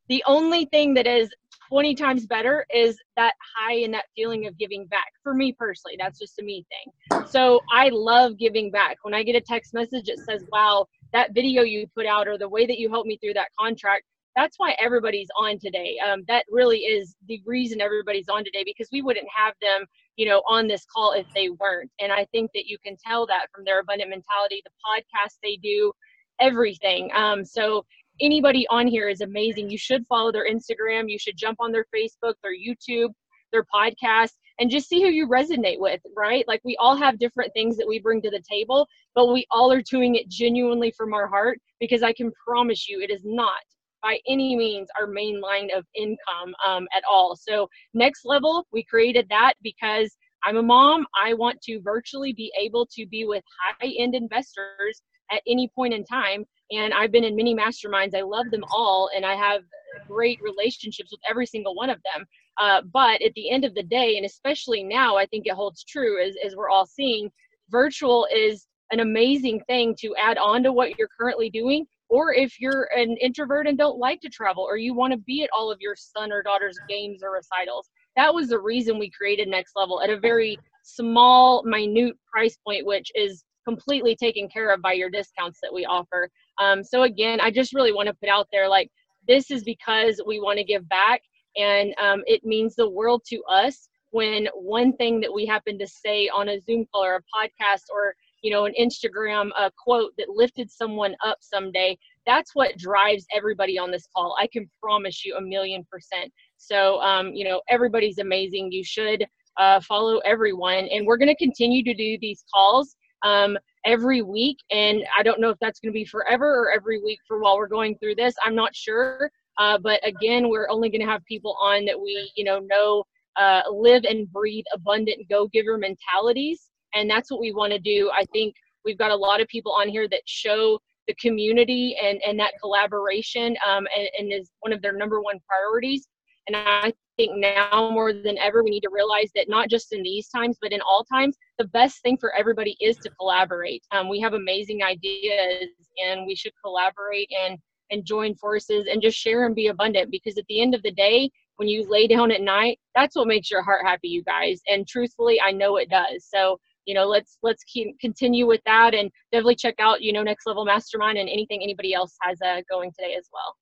the only thing that is 20 times better is that high and that feeling of giving back. For me personally that's just a me thing. So i love giving back. When i get a text message that says wow that video you put out or the way that you helped me through that contract that's why everybody's on today. Um, that really is the reason everybody's on today because we wouldn't have them you know on this call if they weren't. And i think that you can tell that from their abundant mentality the podcast they do everything. Um, so anybody on here is amazing. You should follow their instagram. You should jump on their facebook their youtube their podcast and just see who you resonate with, right? Like we all have different things that we bring to the table, but we all are doing it genuinely from our heart because I can promise you it is not by any means our main line of income um, at all. So, next level, we created that because I'm a mom. I want to virtually be able to be with high end investors at any point in time. And I've been in many masterminds. I love them all, and I have great relationships with every single one of them. Uh, but at the end of the day, and especially now, I think it holds true as, as we're all seeing, virtual is an amazing thing to add on to what you're currently doing. Or if you're an introvert and don't like to travel or you want to be at all of your son or daughter's games or recitals that was the reason we created next level at a very small minute price point which is completely taken care of by your discounts that we offer. Um, so again i just really want to put out there like this is because we want to give back and um, it means the world to us when one thing that we happen to say on a zoom call or a podcast or you know, an Instagram uh, quote that lifted someone up someday. That's what drives everybody on this call. I can promise you a million percent. So, um, you know, everybody's amazing. You should uh, follow everyone. And we're going to continue to do these calls um, every week. And I don't know if that's going to be forever or every week for while we're going through this. I'm not sure. Uh, but again, we're only going to have people on that we, you know, know uh, live and breathe abundant go giver mentalities and that's what we want to do. I think we've got a lot of people on here that show the community and and that collaboration um, and, and is one of their number one priorities. And i think now more than ever we need to realize that not just in these times but in all times the best thing for everybody is to collaborate. Um, we have amazing ideas and we should collaborate and and join forces and just share and be abundant because at the end of the day when you lay down at night that's what makes your heart happy you guys. And truthfully i know it does. So you know let's let's keep continue with that and definitely check out you know next level mastermind and anything anybody else has uh, going today as well.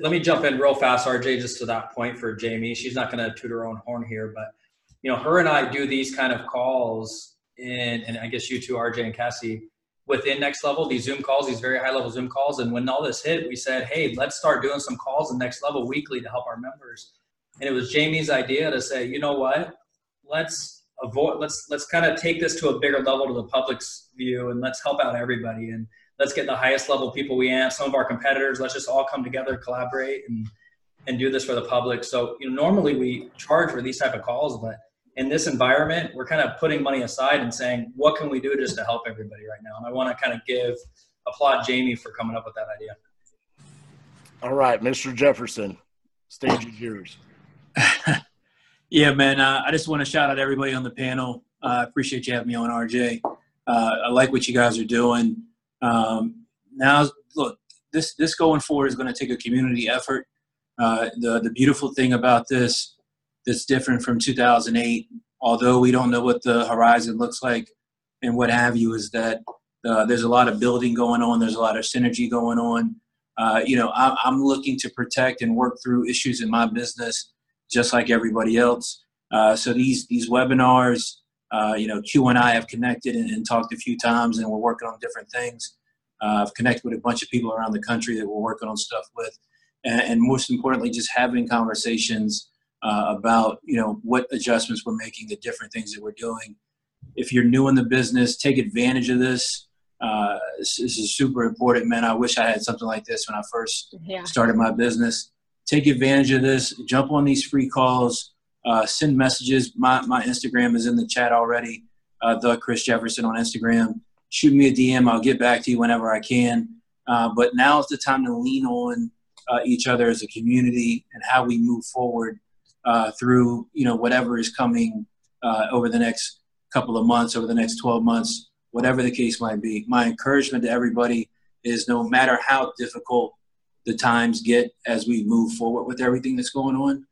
Let me jump in real fast rj just to that point for jamie. She's not going to toot her own horn here but you know her and i do these kind of calls in and i guess you two rj and cassie within next level these zoom calls these very high level zoom calls. And when all this hit we said hey let's start doing some calls in next level weekly to help our members. And it was jamie's idea to say you know what? Let's avoid let's let's kind of take this to a bigger level to the public's view and let's help out everybody. And let's get the highest level people we have some of our competitors. Let's just all come together collaborate and and do this for the public. So you know normally we charge for these type of calls but in this environment we're kind of putting money aside and saying what can we do just to help everybody right now and i want to kind of give applaud jamie for coming up with that idea all right mr jefferson stage is yours Yeah, man. Uh, I just want to shout out everybody on the panel. Uh, I uh, appreciate you having me on, RJ. Uh, I like what you guys are doing. Um, now, look, this this going forward is going to take a community effort. Uh, the the beautiful thing about this that's different from 2008, although we don't know what the horizon looks like and what have you, is that uh, there's a lot of building going on. There's a lot of synergy going on. you know, I'm, I'm looking to protect and work through issues in my business just like everybody else. Uh, so these these webinars, uh, you know, Q and I have connected and, and, talked a few times, and we're working on different things. Uh, I've connected with a bunch of people around the country that we're working on stuff with, and, and most importantly, just having conversations uh, about you know what adjustments we're making, the different things that we're doing. If you're new in the business, take advantage of this. Uh, this, this is super important, man. I wish I had something like this when I first yeah. started my business take advantage of this. Jump on these free calls. Uh, send messages. My, my Instagram is in the chat already. Uh, the Chris Jefferson on Instagram. Shoot me a DM. I'll get back to you whenever I can. Uh, but now is the time to lean on uh, each other as a community and how we move forward uh, through you know whatever is coming uh, over the next couple of months, over the next 12 months, whatever the case might be. My encouragement to everybody is no matter how difficult the times get as we move forward with everything that's going on.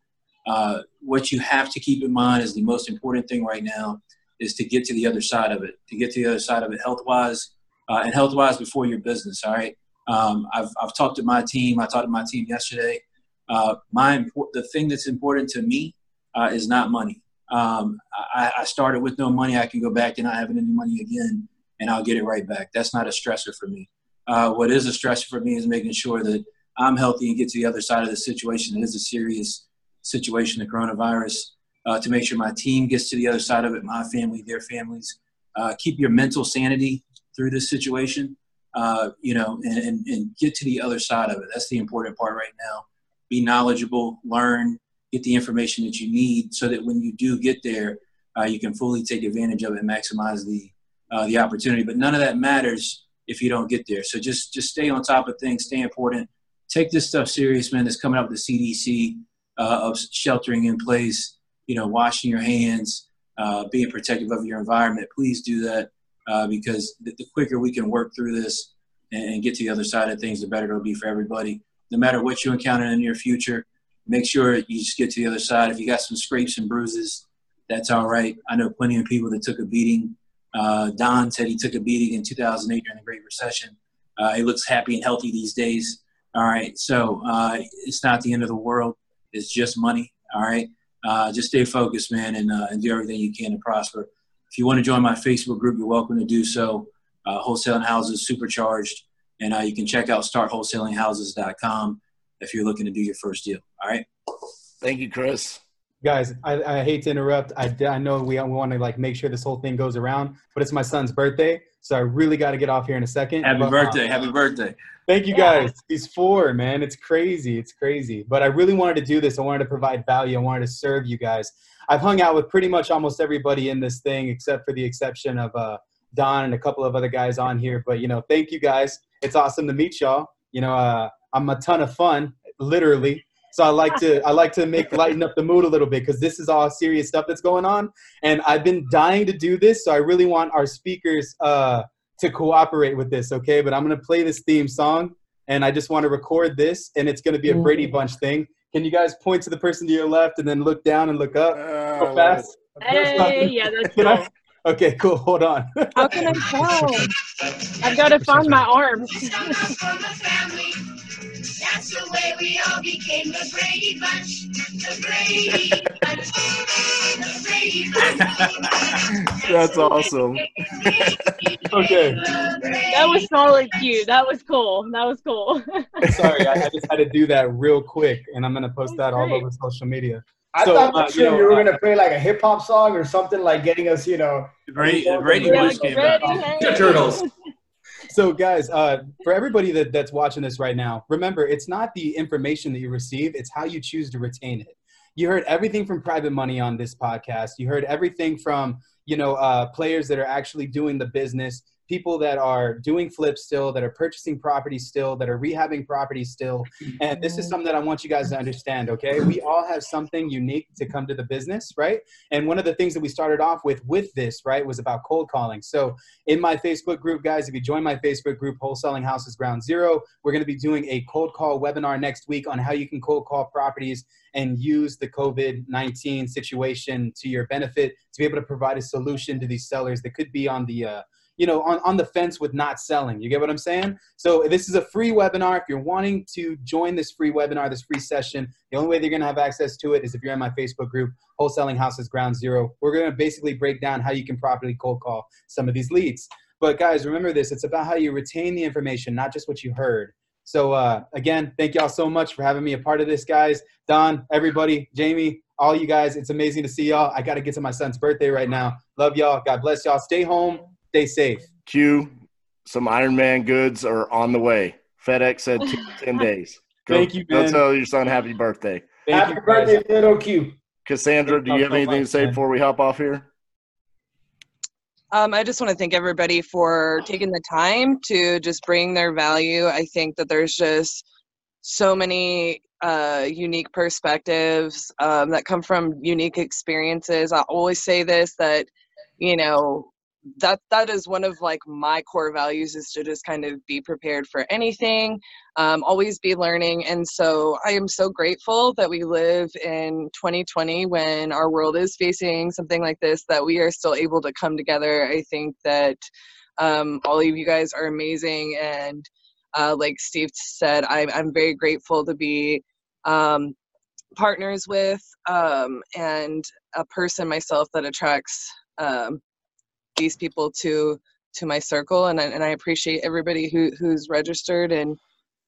Uh, what you have to keep in mind is the most important thing right now is to get to the other side of it, to get to the other side of it health wise uh, and health wise before your business. All right. Um, I've, I've talked to my team. I talked to my team yesterday. Uh, my the thing that's important to me uh, is not money. Um, I, I, started with no money. I can go back to not having any money again, and I'll get it right back. That's not a stressor for me. Uh, what is a stressor for me is making sure that I'm healthy and get to the other side of the situation. It is a serious situation, the coronavirus. Uh, to make sure my team gets to the other side of it, my family, their families. Uh, keep your mental sanity through this situation, uh, you know, and, and, and, get to the other side of it. That's the important part right now. Be knowledgeable, learn, get the information that you need so that when you do get there, uh, you can fully take advantage of it and maximize the, uh, the opportunity. But none of that matters if you don't get there. So just, just stay on top of things, stay important, take this stuff serious, man. That's coming out with the CDC uh, of sheltering in place, you know, washing your hands, uh, being protective of your environment. Please do that uh, because the, the, quicker we can work through this and, and get to the other side of things, the better it'll be for everybody. No matter what you encounter in the near future, make sure you just get to the other side. If you got some scrapes and bruises, that's all right. I know plenty of people that took a beating. Uh, Don said he took a beating in 2008 during the Great Recession. Uh, he looks happy and healthy these days. All right, so uh, it's not the end of the world. It's just money. All right, uh, just stay focused, man, and, uh, and do everything you can to prosper. If you want to join my Facebook group, you're welcome to do so. Uh, wholesaling houses supercharged, and uh, you can check out startwholesalinghouses.com if you're looking to do your first deal. All right. Thank you, Chris. Guys I, I hate to interrupt. I, I know we, we want to like make sure this whole thing goes around but it's my son's birthday so i really got to get off here in a second. Happy but, birthday. uh, happy birthday. thank you guys. He's four man. It's crazy. It's crazy. But i really wanted to do this. I wanted to provide value. I wanted to serve you guys. I've hung out with pretty much almost everybody in this thing except for the exception of uh, don and a couple of other guys on here but you know thank you guys it's awesome to meet y'all you know uh, i'm a ton of fun literally so I like to I like to make lighten up the mood a little bit because this is all serious stuff that's going on, and I've been dying to do this. So I really want our speakers uh, to cooperate with this, okay? But I'm gonna play this theme song, and I just want to record this, and it's gonna be a Brady Bunch thing. Can you guys point to the person to your left and then look down and look up uh, fast? Hey, yeah, that's cool. Okay, cool. Hold on. How can I tell? I've got to find my arms. That's the way we all became the Brady Bunch. The Brady Bunch. The Brady Bunch. That's awesome. okay. That was solid Q. That was cool. That was cool. Sorry, I, I, just had to do that real quick, and I'm gonna post that all over social media. I so, thought uh, you, know, you, were gonna play like a hip hop song or something like getting us, you know. Brady, Brady Bunch came out. Turtles. So guys uh, for everybody that, that's watching this right now remember it's not the information that you receive it's how you choose to retain it. You heard everything from private money on this podcast. You heard everything from you know uh, players that are actually doing the business people that are doing flips still, that are purchasing properties still, that are rehabbing properties still. And this is something that I want you guys to understand, okay? We all have something unique to come to the business, right? And one of the things that we started off with with this, right, was about cold calling. So in my Facebook group, guys, if you join my Facebook group, Wholesaling Houses Ground Zero, we're gonna be doing a cold call webinar next week on how you can cold call properties and use the COVID 19 situation to your benefit to be able to provide a solution to these sellers that could be on the uh, you know, on, on the fence with not selling. You get what I'm saying? So this is a free webinar. If you're wanting to join this free webinar, this free session, the only way they're going to have access to it is if you're in my Facebook group, Wholesaling Houses Ground Zero. We're going to basically break down how you can properly cold call some of these leads. But guys, remember this, it's about how you retain the information, not just what you heard. So uh, again, thank y'all so much for having me a part of this, guys. Don, everybody, Jamie, all you guys, it's amazing to see y'all. I got to get to my son's birthday right now. Love y'all. God bless y'all. Stay home Stay safe. Q, some Iron Man goods are on the way. FedEx said 10 days. Go, Thank you, man. Go tell your son happy birthday. Thank happy you, birthday, little Q. Cassandra, do you have anything to say before we hop off here? Um, I just want to thank everybody for taking the time to just bring their value. I think that there's just so many uh, unique perspectives um, that come from unique experiences. I always say this that, you know, that that is one of like my core values is to just kind of be prepared for anything um, always be learning and so i am so grateful that we live in 2020 when our world is facing something like this that we are still able to come together. I think that um, all of you guys are amazing and uh, like steve said I'm, I'm very grateful to be um, partners with um, and a person myself that attracts um, these people to to my circle and I, and I appreciate everybody who who's registered and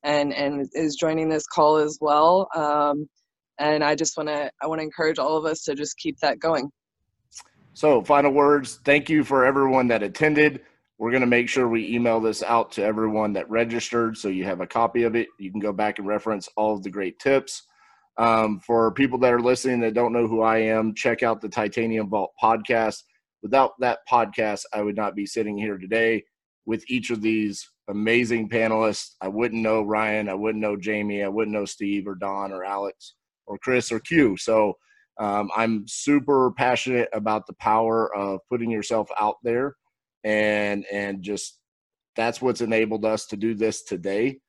and and is joining this call as well um, and I just want to I want to encourage all of us to just keep that going. So, final words. Thank you for everyone that attended. We're going to make sure we email this out to everyone that registered so you have a copy of it. You can go back and reference all of the great tips. Um, for people that are listening that don't know who I am, check out the Titanium Vault podcast without that podcast, I would not be sitting here today with each of these amazing panelists. I wouldn't know Ryan, I wouldn't know Jamie, I wouldn't know Steve or Don or Alex or Chris or Q. So um, I'm super passionate about the power of putting yourself out there and and just that's what's enabled us to do this today.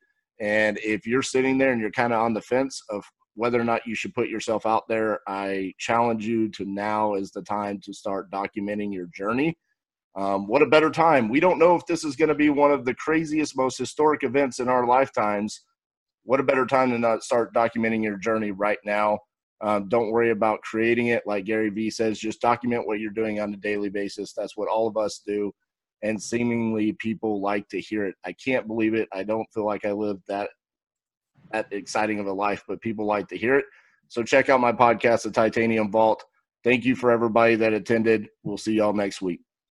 And if you're sitting there and you're kind of on the fence of whether or not you should put yourself out there, I challenge you to now is the time to start documenting your journey. Um, what a better time. We don't know if this is going to be one of the craziest, most historic events in our lifetimes. What a better time to not start documenting your journey right now. Um, don't worry about creating it. Like Gary Vee says, just document what you're doing on a daily basis. That's what all of us do. And seemingly people like to hear it. I can't believe it. I don't feel like I lived that that exciting of a life, but people like to hear it. So check out my podcast, The Titanium Vault. Thank you for everybody that attended. We'll see y'all next week.